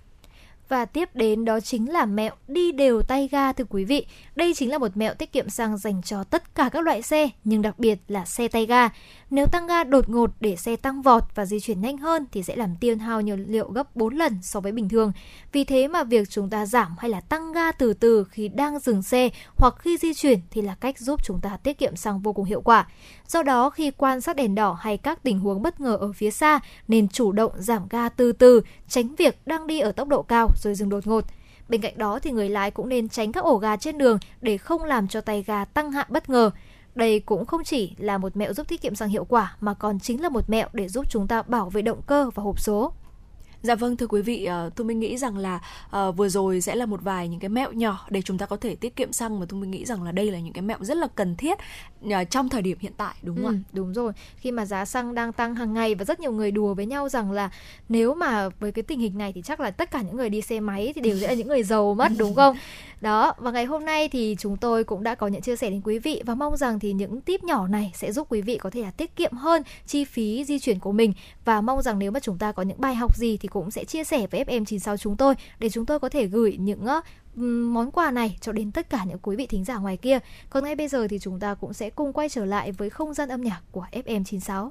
Và tiếp đến đó chính là mẹo đi đều tay ga thưa quý vị. Đây chính là một mẹo tiết kiệm xăng dành cho tất cả các loại xe, nhưng đặc biệt là xe tay ga. Nếu tăng ga đột ngột để xe tăng vọt và di chuyển nhanh hơn thì sẽ làm tiêu hao nhiên liệu gấp 4 lần so với bình thường. Vì thế mà việc chúng ta giảm hay là tăng ga từ từ khi đang dừng xe hoặc khi di chuyển thì là cách giúp chúng ta tiết kiệm xăng vô cùng hiệu quả. Do đó khi quan sát đèn đỏ hay các tình huống bất ngờ ở phía xa nên chủ động giảm ga từ từ, tránh việc đang đi ở tốc độ cao rồi dừng đột ngột. Bên cạnh đó thì người lái cũng nên tránh các ổ gà trên đường để không làm cho tay gà tăng hạ bất ngờ. Đây cũng không chỉ là một mẹo giúp tiết kiệm xăng hiệu quả mà còn chính là một mẹo để giúp chúng ta bảo vệ động cơ và hộp số. Dạ vâng thưa quý vị, uh, tôi mình nghĩ rằng là uh, vừa rồi sẽ là một vài những cái mẹo nhỏ để chúng ta có thể tiết kiệm xăng mà tôi mình nghĩ rằng là đây là những cái mẹo rất là cần thiết uh, trong thời điểm hiện tại đúng không ừ, ạ? Đúng rồi. Khi mà giá xăng đang tăng hàng ngày và rất nhiều người đùa với nhau rằng là nếu mà với cái tình hình này thì chắc là tất cả những người đi xe máy thì đều sẽ là những người giàu mất đúng không? Đó, và ngày hôm nay thì chúng tôi cũng đã có những chia sẻ đến quý vị và mong rằng thì những tip nhỏ này sẽ giúp quý vị có thể là tiết kiệm hơn chi phí di chuyển của mình và mong rằng nếu mà chúng ta có những bài học gì thì cũng sẽ chia sẻ với FM96 chúng tôi để chúng tôi có thể gửi những uh, món quà này cho đến tất cả những quý vị thính giả ngoài kia. Còn ngay bây giờ thì chúng ta cũng sẽ cùng quay trở lại với không gian âm nhạc của FM96.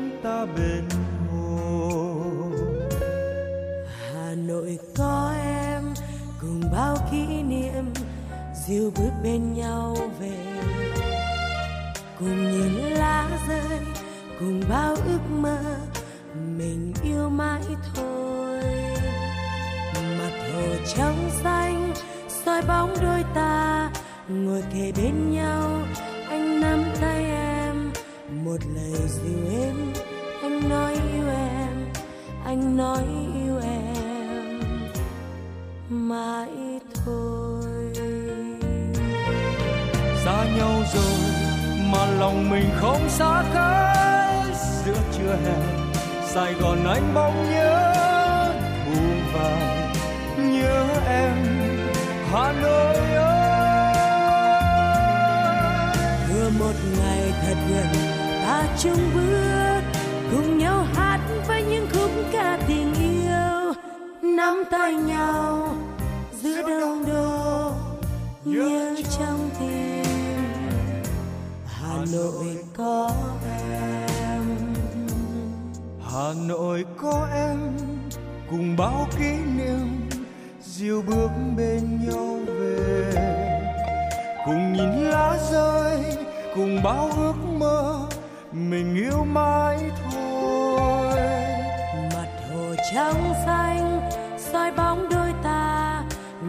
ta bên hồ hà nội có em, cùng bao kỷ niệm, dìu bước bên nhau về. Cùng nhìn lá rơi, cùng bao ước mơ, mình yêu mãi thôi. Mặt hồ trong xanh, soi bóng đôi ta, ngồi kề bên nhau, anh nắm tay em, một lời dịu êm anh nói yêu em anh nói yêu em mãi thôi. Xa nhau rồi mà lòng mình không xa cách giữa trưa hè sài gòn anh bỗng nhớ buồn vàng nhớ em hà nội ơi. Vừa một ngày thật gần ta chung bước cùng nhau hát với những khúc ca tình yêu. Nắm tay nhau giữa đông đô nhớ trong tim. Hà nội có em. Hà nội có em cùng bao kỷ niệm diêu bước bên nhau về. Cùng nhìn lá rơi cùng bao ước mơ mình yêu mãi thôi. Mặt hồ trắng xanh, soi bóng đôi ta.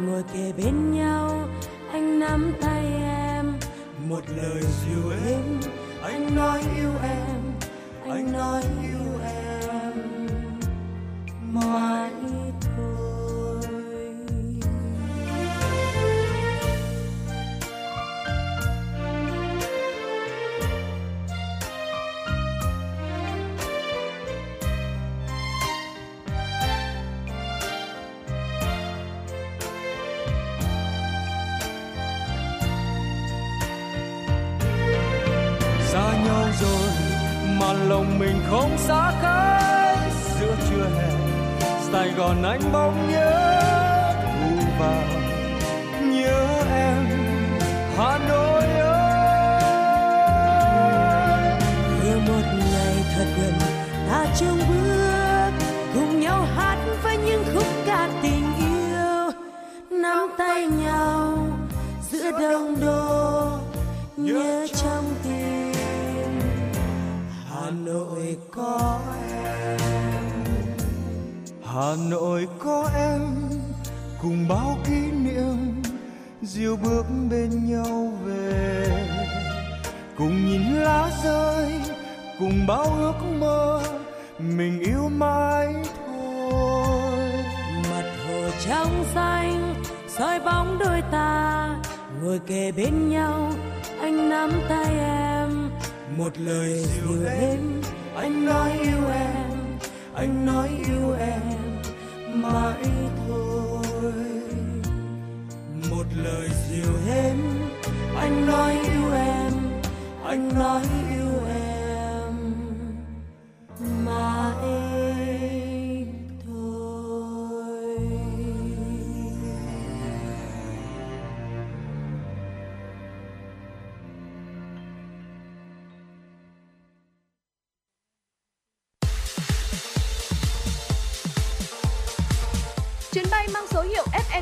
Ngồi kề bên nhau, anh nắm tay em. Một lời dịu êm, anh nói yêu em. Anh nói yêu em. Mãi còn anh bỗng nhớ thu vào. Nhớ em, hà nội ơi. Vừa một ngày thật gần, ta chung bước cùng nhau hát với những khúc ca tình yêu. Nắm tay nhau giữa đông đô, nhớ trong tim. Hà nội có hà nội có em cùng bao kỷ niệm diêu bước bên nhau về. Cùng nhìn lá rơi cùng bao ước mơ mình yêu mãi thôi. Mặt hồ trong xanh soi bóng đôi ta ngồi kề bên nhau anh nắm tay em. Một lời dịu êm anh nói yêu em anh nói yêu em mãi thôi. Một lời dịu êm anh nói yêu em, anh nói yêu em mãi.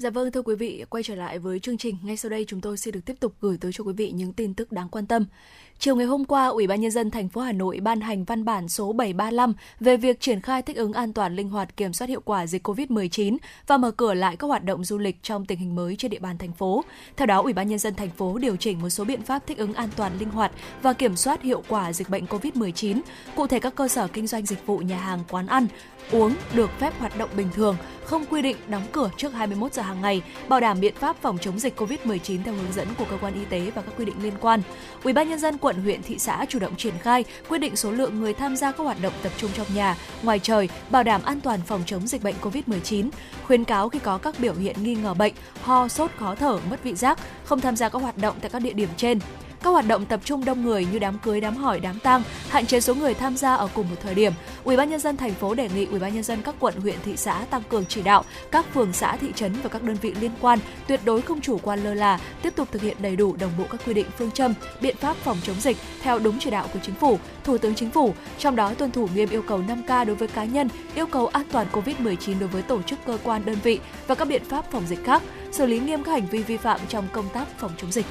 Dạ vâng thưa quý vị, quay trở lại với chương trình. Ngay sau đây chúng tôi sẽ được tiếp tục gửi tới cho quý vị những tin tức đáng quan tâm. Chiều ngày hôm qua, Ủy ban nhân dân thành phố Hà Nội ban hành văn bản số 735 về việc triển khai thích ứng an toàn linh hoạt kiểm soát hiệu quả dịch COVID-19 và mở cửa lại các hoạt động du lịch trong tình hình mới trên địa bàn thành phố. Theo đó, Ủy ban nhân dân thành phố điều chỉnh một số biện pháp thích ứng an toàn linh hoạt và kiểm soát hiệu quả dịch bệnh COVID-19. Cụ thể các cơ sở kinh doanh dịch vụ nhà hàng, quán ăn, uống được phép hoạt động bình thường, không quy định đóng cửa trước 21 giờ hàng ngày, bảo đảm biện pháp phòng chống dịch COVID-19 theo hướng dẫn của cơ quan y tế và các quy định liên quan. Ủy ban nhân dân quận, huyện, thị xã chủ động triển khai quyết định số lượng người tham gia các hoạt động tập trung trong nhà, ngoài trời, bảo đảm an toàn phòng chống dịch bệnh COVID-19. Khuyến cáo khi có các biểu hiện nghi ngờ bệnh, ho, sốt, khó thở, mất vị giác, không tham gia các hoạt động tại các địa điểm trên các hoạt động tập trung đông người như đám cưới, đám hỏi, đám tang, hạn chế số người tham gia ở cùng một thời điểm. Ủy ban nhân dân thành phố đề nghị Ủy ban nhân dân các quận, huyện, thị xã tăng cường chỉ đạo các phường xã, thị trấn và các đơn vị liên quan tuyệt đối không chủ quan lơ là, tiếp tục thực hiện đầy đủ đồng bộ các quy định phương châm, biện pháp phòng chống dịch theo đúng chỉ đạo của chính phủ, Thủ tướng Chính phủ, trong đó tuân thủ nghiêm yêu cầu 5K đối với cá nhân, yêu cầu an toàn COVID-19 đối với tổ chức cơ quan đơn vị và các biện pháp phòng dịch khác, xử lý nghiêm các hành vi vi phạm trong công tác phòng chống dịch.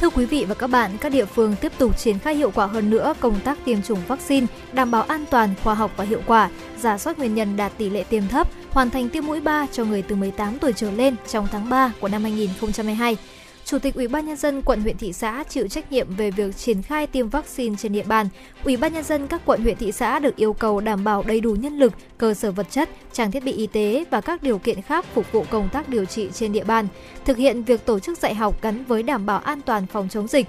Thưa quý vị và các bạn, các địa phương tiếp tục triển khai hiệu quả hơn nữa công tác tiêm chủng vaccine, đảm bảo an toàn, khoa học và hiệu quả, giả soát nguyên nhân đạt tỷ lệ tiêm thấp, hoàn thành tiêm mũi 3 cho người từ 18 tuổi trở lên trong tháng 3 của năm 2022. Chủ tịch Ủy ban nhân dân quận huyện thị xã chịu trách nhiệm về việc triển khai tiêm vaccine trên địa bàn. Ủy ban nhân dân các quận huyện thị xã được yêu cầu đảm bảo đầy đủ nhân lực, cơ sở vật chất, trang thiết bị y tế và các điều kiện khác phục vụ công tác điều trị trên địa bàn, thực hiện việc tổ chức dạy học gắn với đảm bảo an toàn phòng chống dịch.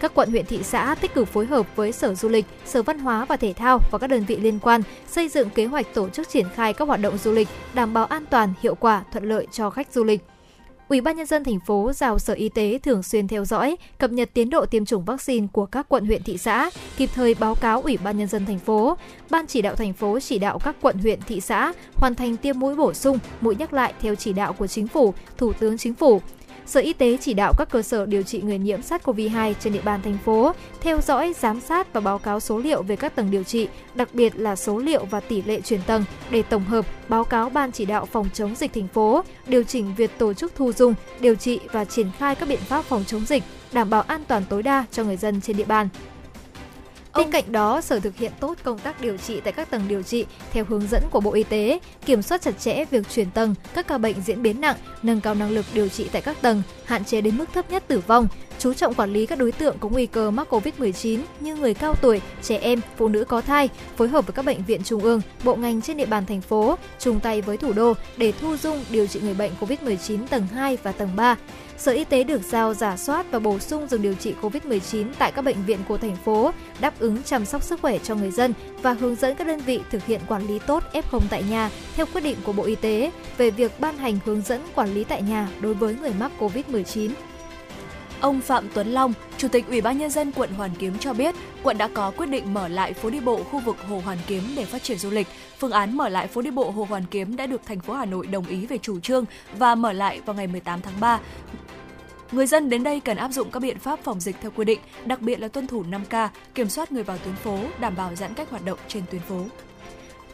Các quận huyện thị xã tích cực phối hợp với Sở Du lịch, Sở Văn hóa và Thể thao và các đơn vị liên quan xây dựng kế hoạch tổ chức triển khai các hoạt động du lịch đảm bảo an toàn, hiệu quả, thuận lợi cho khách du lịch. Ủy ban nhân dân thành phố giao Sở Y tế thường xuyên theo dõi, cập nhật tiến độ tiêm chủng vaccine của các quận huyện thị xã, kịp thời báo cáo Ủy ban nhân dân thành phố. Ban chỉ đạo thành phố chỉ đạo các quận huyện thị xã hoàn thành tiêm mũi bổ sung, mũi nhắc lại theo chỉ đạo của chính phủ, Thủ tướng Chính phủ. Sở Y tế chỉ đạo các cơ sở điều trị người nhiễm SARS-CoV-2 trên địa bàn thành phố theo dõi, giám sát và báo cáo số liệu về các tầng điều trị, đặc biệt là số liệu và tỷ lệ chuyển tầng để tổng hợp báo cáo ban chỉ đạo phòng chống dịch thành phố, điều chỉnh việc tổ chức thu dung, điều trị và triển khai các biện pháp phòng chống dịch, đảm bảo an toàn tối đa cho người dân trên địa bàn. Bên cạnh đó, Sở thực hiện tốt công tác điều trị tại các tầng điều trị theo hướng dẫn của Bộ Y tế, kiểm soát chặt chẽ việc chuyển tầng, các ca bệnh diễn biến nặng, nâng cao năng lực điều trị tại các tầng, hạn chế đến mức thấp nhất tử vong, chú trọng quản lý các đối tượng có nguy cơ mắc COVID-19 như người cao tuổi, trẻ em, phụ nữ có thai, phối hợp với các bệnh viện trung ương, bộ ngành trên địa bàn thành phố, chung tay với thủ đô để thu dung điều trị người bệnh COVID-19 tầng 2 và tầng 3. Sở Y tế được giao giả soát và bổ sung giường điều trị COVID-19 tại các bệnh viện của thành phố, đáp ứng chăm sóc sức khỏe cho người dân và hướng dẫn các đơn vị thực hiện quản lý tốt F0 tại nhà theo quyết định của Bộ Y tế về việc ban hành hướng dẫn quản lý tại nhà đối với người mắc COVID-19. Ông Phạm Tuấn Long, Chủ tịch Ủy ban nhân dân quận Hoàn Kiếm cho biết, quận đã có quyết định mở lại phố đi bộ khu vực Hồ Hoàn Kiếm để phát triển du lịch. Phương án mở lại phố đi bộ Hồ Hoàn Kiếm đã được thành phố Hà Nội đồng ý về chủ trương và mở lại vào ngày 18 tháng 3. Người dân đến đây cần áp dụng các biện pháp phòng dịch theo quy định, đặc biệt là tuân thủ 5K, kiểm soát người vào tuyến phố, đảm bảo giãn cách hoạt động trên tuyến phố.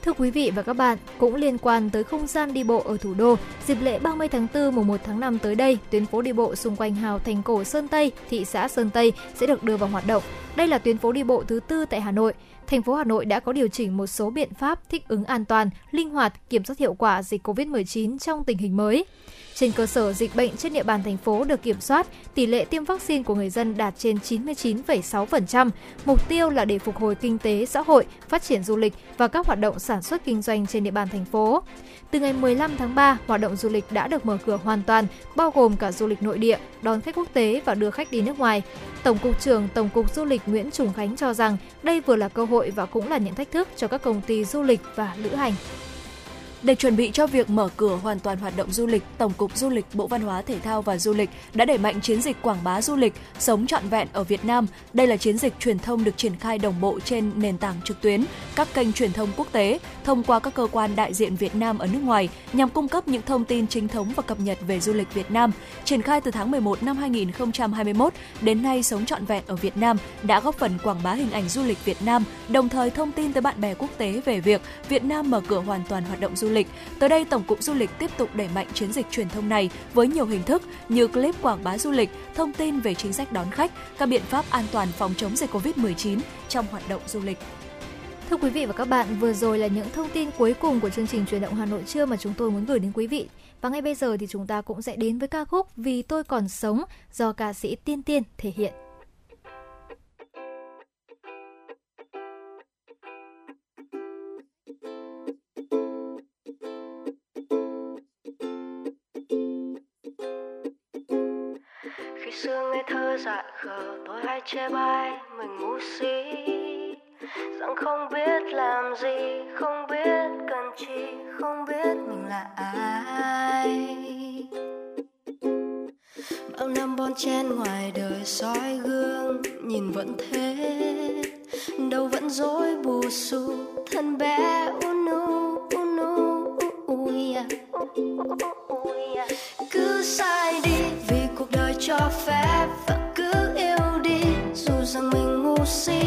Thưa quý vị và các bạn, cũng liên quan tới không gian đi bộ ở thủ đô, dịp lễ 30 tháng 4 mùng 1 tháng 5 tới đây, tuyến phố đi bộ xung quanh hào thành cổ Sơn Tây, thị xã Sơn Tây sẽ được đưa vào hoạt động. Đây là tuyến phố đi bộ thứ tư tại Hà Nội. Thành phố Hà Nội đã có điều chỉnh một số biện pháp thích ứng an toàn, linh hoạt, kiểm soát hiệu quả dịch COVID-19 trong tình hình mới. Trên cơ sở dịch bệnh trên địa bàn thành phố được kiểm soát, tỷ lệ tiêm vaccine của người dân đạt trên 99,6%. Mục tiêu là để phục hồi kinh tế, xã hội, phát triển du lịch và các hoạt động sản xuất kinh doanh trên địa bàn thành phố. Từ ngày 15 tháng 3, hoạt động du lịch đã được mở cửa hoàn toàn, bao gồm cả du lịch nội địa, đón khách quốc tế và đưa khách đi nước ngoài. Tổng cục trưởng Tổng cục Du lịch Nguyễn Trùng Khánh cho rằng đây vừa là cơ hội và cũng là những thách thức cho các công ty du lịch và lữ hành. Để chuẩn bị cho việc mở cửa hoàn toàn hoạt động du lịch, Tổng cục Du lịch, Bộ Văn hóa Thể thao và Du lịch đã đẩy mạnh chiến dịch quảng bá du lịch sống trọn vẹn ở Việt Nam. Đây là chiến dịch truyền thông được triển khai đồng bộ trên nền tảng trực tuyến, các kênh truyền thông quốc tế, thông qua các cơ quan đại diện Việt Nam ở nước ngoài nhằm cung cấp những thông tin chính thống và cập nhật về du lịch Việt Nam. Triển khai từ tháng 11 năm 2021 đến nay sống trọn vẹn ở Việt Nam đã góp phần quảng bá hình ảnh du lịch Việt Nam, đồng thời thông tin tới bạn bè quốc tế về việc Việt Nam mở cửa hoàn toàn hoạt động du lịch. Tới đây, Tổng cục Du lịch tiếp tục đẩy mạnh chiến dịch truyền thông này với nhiều hình thức như clip quảng bá du lịch, thông tin về chính sách đón khách, các biện pháp an toàn phòng chống dịch Covid-19 trong hoạt động du lịch. Thưa quý vị và các bạn, vừa rồi là những thông tin cuối cùng của chương trình truyền động Hà Nội trưa mà chúng tôi muốn gửi đến quý vị. Và ngay bây giờ thì chúng ta cũng sẽ đến với ca khúc Vì tôi còn sống do ca sĩ Tiên Tiên thể hiện. Xưa ngây thơ dại khờ, tôi hay chê bai mình ngu si rằng không biết làm gì, không biết cần chi, không biết mình là ai. Bao năm bon chen ngoài đời soi gương, nhìn vẫn thế. Đâu vẫn dối bù xù, thân bé unu unu ui cứ sai đi vì cuộc đời cho phép và cứ yêu đi. Dù rằng mình ngu si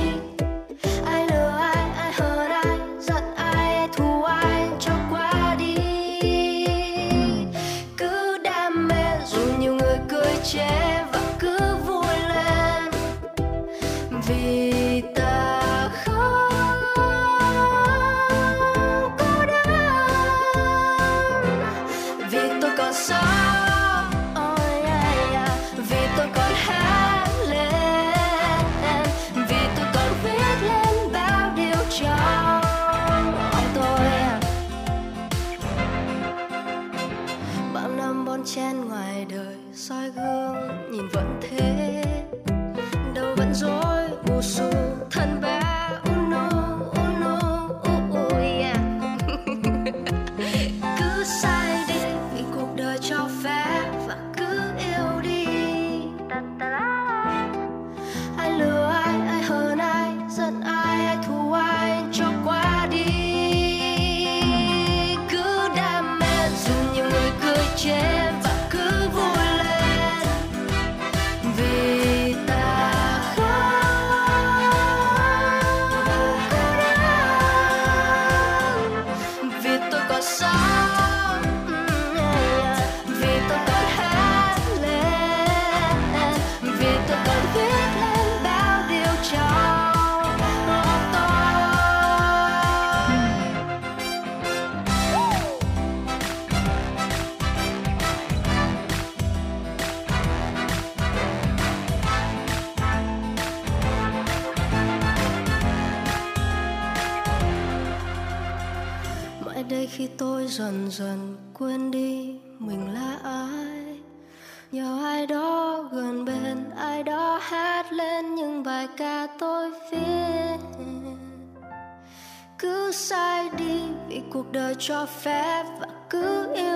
và cứ yêu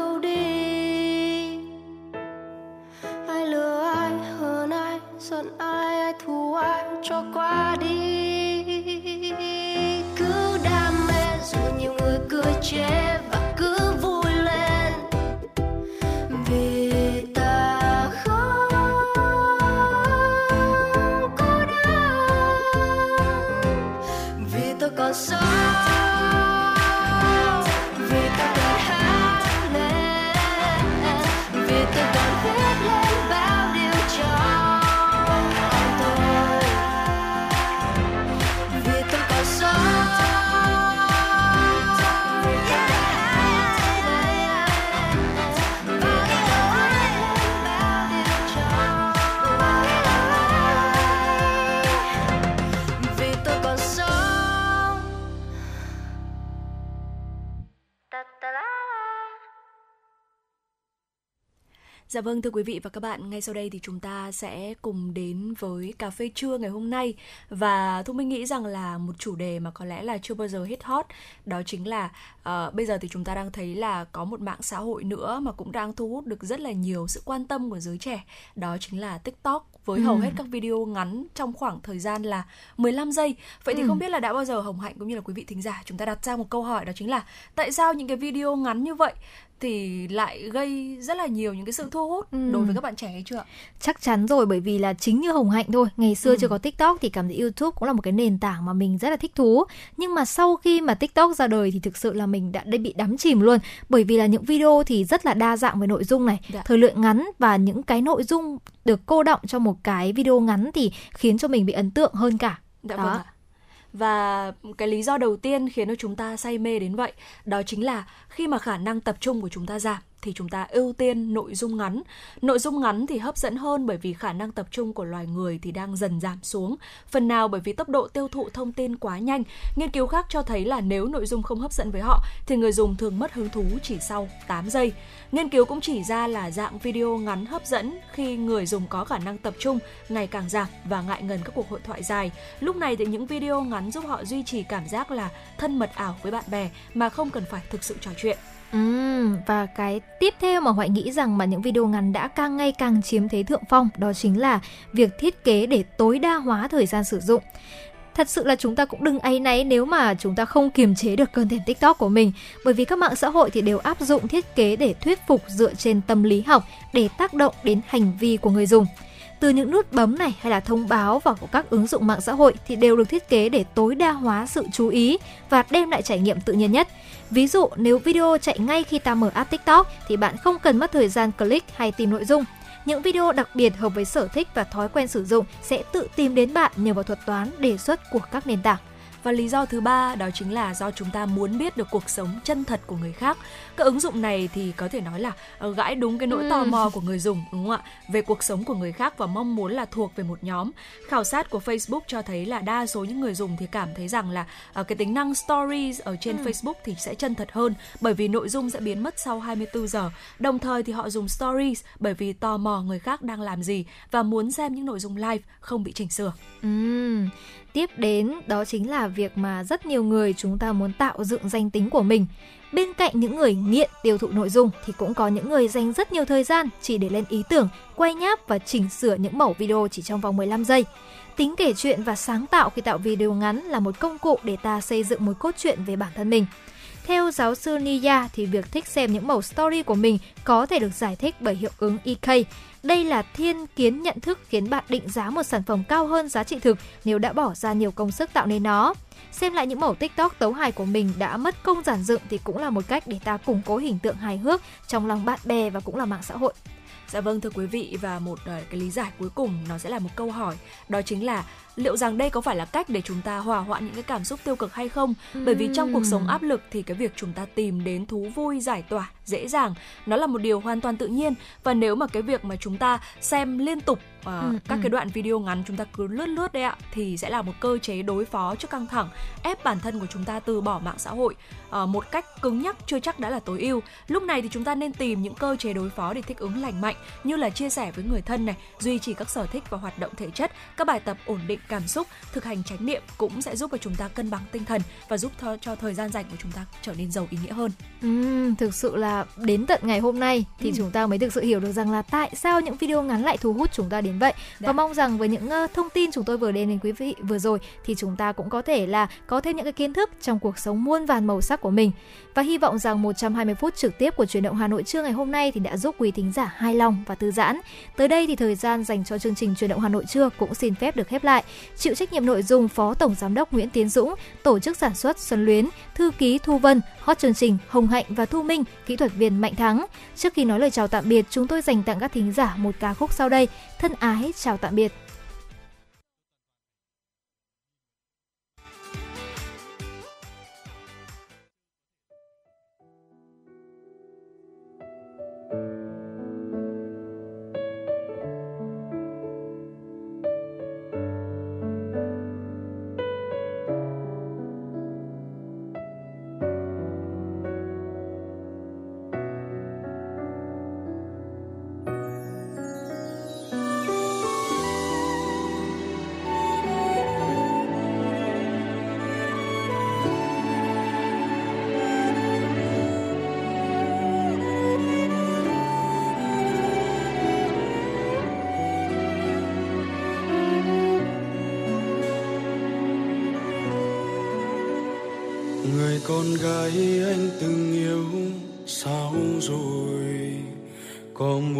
vâng thưa quý vị và các bạn, ngay sau đây thì chúng ta sẽ cùng đến với cà phê trưa ngày hôm nay và Thu Minh nghĩ rằng là một chủ đề mà có lẽ là chưa bao giờ hết hot đó chính là uh, bây giờ thì chúng ta đang thấy là có một mạng xã hội nữa mà cũng đang thu hút được rất là nhiều sự quan tâm của giới trẻ đó chính là TikTok với hầu Ừ. hết các video ngắn trong khoảng thời gian là 15 giây. Vậy thì Ừ. không biết là đã bao giờ Hồng Hạnh cũng như là quý vị thính giả chúng ta đặt ra một câu hỏi đó chính là tại sao những cái video ngắn như vậy thì lại gây rất là nhiều những cái sự thu hút Ừ. đối với các bạn trẻ hay chưa ạ? Chắc chắn rồi bởi vì là chính như Hồng Hạnh thôi Ngày xưa Ừ. chưa có TikTok thì cảm thấy YouTube cũng là một cái nền tảng mà mình rất là thích thú Nhưng mà sau khi mà TikTok ra đời thì thực sự là mình đã đã bị đắm chìm luôn Bởi vì là những video thì rất là đa dạng về nội dung này Dạ. Thời lượng ngắn và những cái nội dung được cô động trong một cái video ngắn thì khiến cho mình bị ấn tượng hơn cả Dạ Đó. vâng ạ. Và cái lý do đầu tiên khiến cho chúng ta say mê đến vậy, đó chính là khi mà khả năng tập trung của chúng ta giảm thì chúng ta ưu tiên nội dung ngắn. Nội dung ngắn thì hấp dẫn hơn bởi vì khả năng tập trung của loài người thì đang dần giảm xuống. Phần nào bởi vì tốc độ tiêu thụ thông tin quá nhanh. Nghiên cứu khác cho thấy là nếu nội dung không hấp dẫn với họ thì người dùng thường mất hứng thú chỉ sau 8 giây. Nghiên cứu cũng chỉ ra là dạng video ngắn hấp dẫn khi người dùng có khả năng tập trung ngày càng giảm và ngại ngần các cuộc hội thoại dài. Lúc này thì những video ngắn giúp họ duy trì cảm giác là thân mật ảo với bạn bè mà không cần phải thực sự trò chuyện. Ừm, và cái tiếp theo mà Hoại nghĩ rằng mà những video ngắn đã càng ngày càng chiếm thế thượng phong đó chính là việc thiết kế để tối đa hóa thời gian sử dụng. Thật sự là chúng ta cũng đừng áy náy nếu mà chúng ta không kiềm chế được cơn thèm TikTok của mình bởi vì các mạng xã hội thì đều áp dụng thiết kế để thuyết phục dựa trên tâm lý học để tác động đến hành vi của người dùng. Từ những nút bấm này hay là thông báo vào các ứng dụng mạng xã hội thì đều được thiết kế để tối đa hóa sự chú ý và đem lại trải nghiệm tự nhiên nhất. Ví dụ, nếu video chạy ngay khi ta mở app TikTok thì bạn không cần mất thời gian click hay tìm nội dung. Những video đặc biệt hợp với sở thích và thói quen sử dụng sẽ tự tìm đến bạn nhờ vào thuật toán đề xuất của các nền tảng. Và lý do thứ ba đó chính là do chúng ta muốn biết được cuộc sống chân thật của người khác. Các ứng dụng này thì có thể nói là ờ, gãi đúng cái nỗi tò Ừm. mò của người dùng đúng không ạ? Về cuộc sống của người khác và mong muốn là thuộc về một nhóm. Khảo sát của Facebook cho thấy là đa số những người dùng thì cảm thấy rằng là ờ, cái tính năng stories ở trên Ừm. Facebook thì sẽ chân thật hơn bởi vì nội dung sẽ biến mất sau 24 giờ. Đồng thời thì họ dùng stories bởi vì tò mò người khác đang làm gì và muốn xem những nội dung live không bị chỉnh sửa. Ừm, Tiếp đến đó chính là việc mà rất nhiều người chúng ta muốn tạo dựng danh tính của mình. Bên cạnh những người nghiện tiêu thụ nội dung thì cũng có những người dành rất nhiều thời gian chỉ để lên ý tưởng, quay nháp và chỉnh sửa những mẫu video chỉ trong vòng 15 giây. Tính kể chuyện và sáng tạo khi tạo video ngắn là một công cụ để ta xây dựng một cốt truyện về bản thân mình. Theo giáo sư Nia thì việc thích xem những mẫu story của mình có thể được giải thích bởi hiệu ứng EK. Đây là thiên kiến nhận thức khiến bạn định giá một sản phẩm cao hơn giá trị thực nếu đã bỏ ra nhiều công sức tạo nên nó. Xem lại những mẫu TikTok tấu hài của mình đã mất công giản dựng thì cũng là một cách để ta củng cố hình tượng hài hước trong lòng bạn bè và cũng là mạng xã hội. Dạ vâng thưa quý vị, và một ờ, cái lý giải cuối cùng nó sẽ là một câu hỏi, đó chính là liệu rằng đây có phải là cách để chúng ta hòa hoãn những cái cảm xúc tiêu cực hay không? Bởi vì trong cuộc sống áp lực thì cái việc chúng ta tìm đến thú vui giải tỏa dễ dàng nó là một điều hoàn toàn tự nhiên và nếu mà cái việc mà chúng ta xem liên tục ờ, Ừ, các ừ. cái đoạn video ngắn chúng ta cứ lướt lướt đấy ạ thì sẽ là một cơ chế đối phó cho căng thẳng ép bản thân của chúng ta từ bỏ mạng xã hội ờ, một cách cứng nhắc chưa chắc đã là tối ưu lúc này thì chúng ta nên tìm những cơ chế đối phó để thích ứng lành mạnh như là chia sẻ với người thân này duy trì các sở thích và hoạt động thể chất các bài tập ổn định cảm xúc thực hành chánh niệm cũng sẽ giúp cho chúng ta cân bằng tinh thần và giúp cho, cho thời gian dành của chúng ta trở nên giàu ý nghĩa hơn Ừm, thực sự là đến tận ngày hôm nay thì Ừ. chúng ta mới thực sự hiểu được rằng là tại sao những video ngắn lại thu hút chúng ta đến vậy Dạ. và mong rằng với những thông tin chúng tôi vừa đem đến quý vị vừa rồi thì chúng ta cũng có thể là có thêm những cái kiến thức trong cuộc sống muôn vàn màu sắc của mình và hy vọng rằng 120 phút trực tiếp của truyền động Hà Nội trưa ngày hôm nay thì đã giúp quý thính giả hài lòng và thư giãn. Tới đây thì thời gian dành cho chương trình truyền động Hà Nội trưa cũng xin phép được khép lại. Chịu trách nhiệm nội dung Phó Tổng Giám đốc Nguyễn Tiến Dũng, tổ chức sản xuất Xuân Luyến, thư ký Thu Vân, hot chương trình Hồng Hạnh và Thu Minh, kỹ thuật viên Mạnh Thắng. Trước khi nói lời chào tạm biệt, chúng tôi dành tặng các thính giả một ca khúc sau đây. Thân ái chào tạm biệt.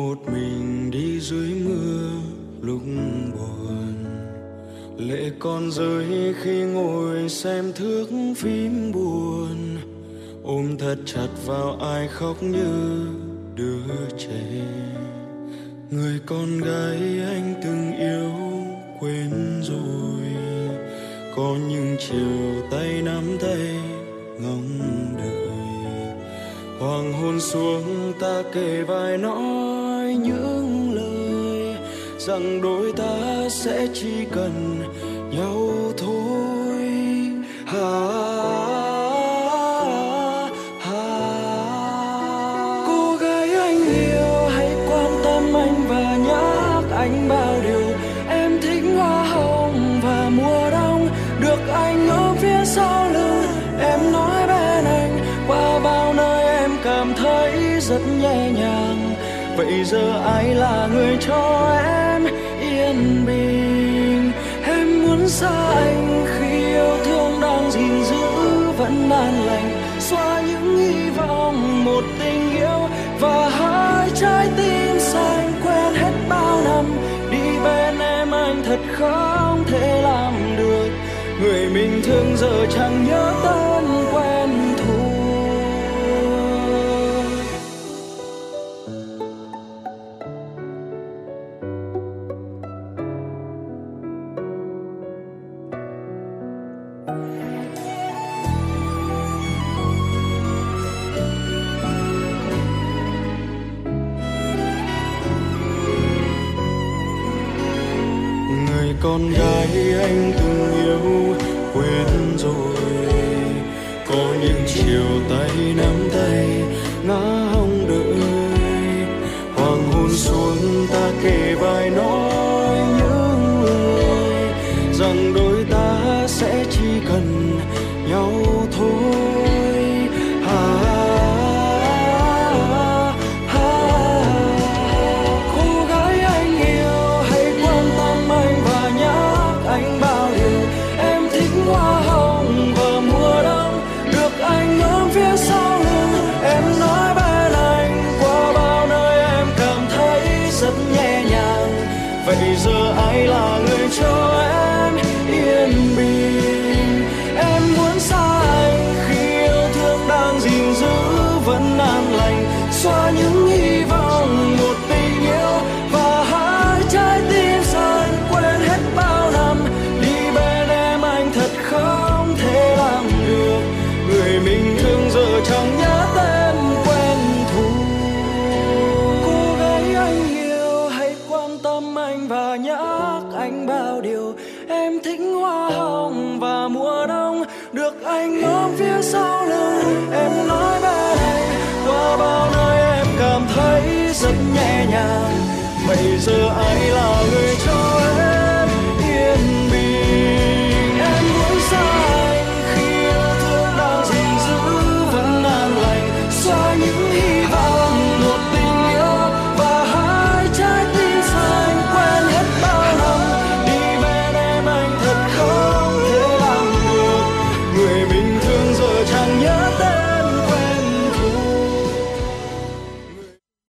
Một mình đi dưới mưa lúc buồn. Lệ con rơi khi ngồi xem thước phim buồn. Ôm thật chặt vào ai khóc như đứa trẻ. Người con gái anh từng yêu, quên rồi. Có những chiều tay nắm tay ngóng đợi. Hoàng hôn xuống ta kề vai nõn những lời rằng đôi ta sẽ chỉ cần giờ ai là người cho em yên bình? Em muốn xa anh khi yêu thương đang gìn giữ vẫn an lành. Xóa những hy vọng một tình yêu và hai trái tim xanh quen hết bao năm. Đi bên em anh thật không thể làm được. Người mình thương giờ chẳng nhớ tên con gái anh từng yêu quên rồi. Có những chiều tay nắm tay ngã nơi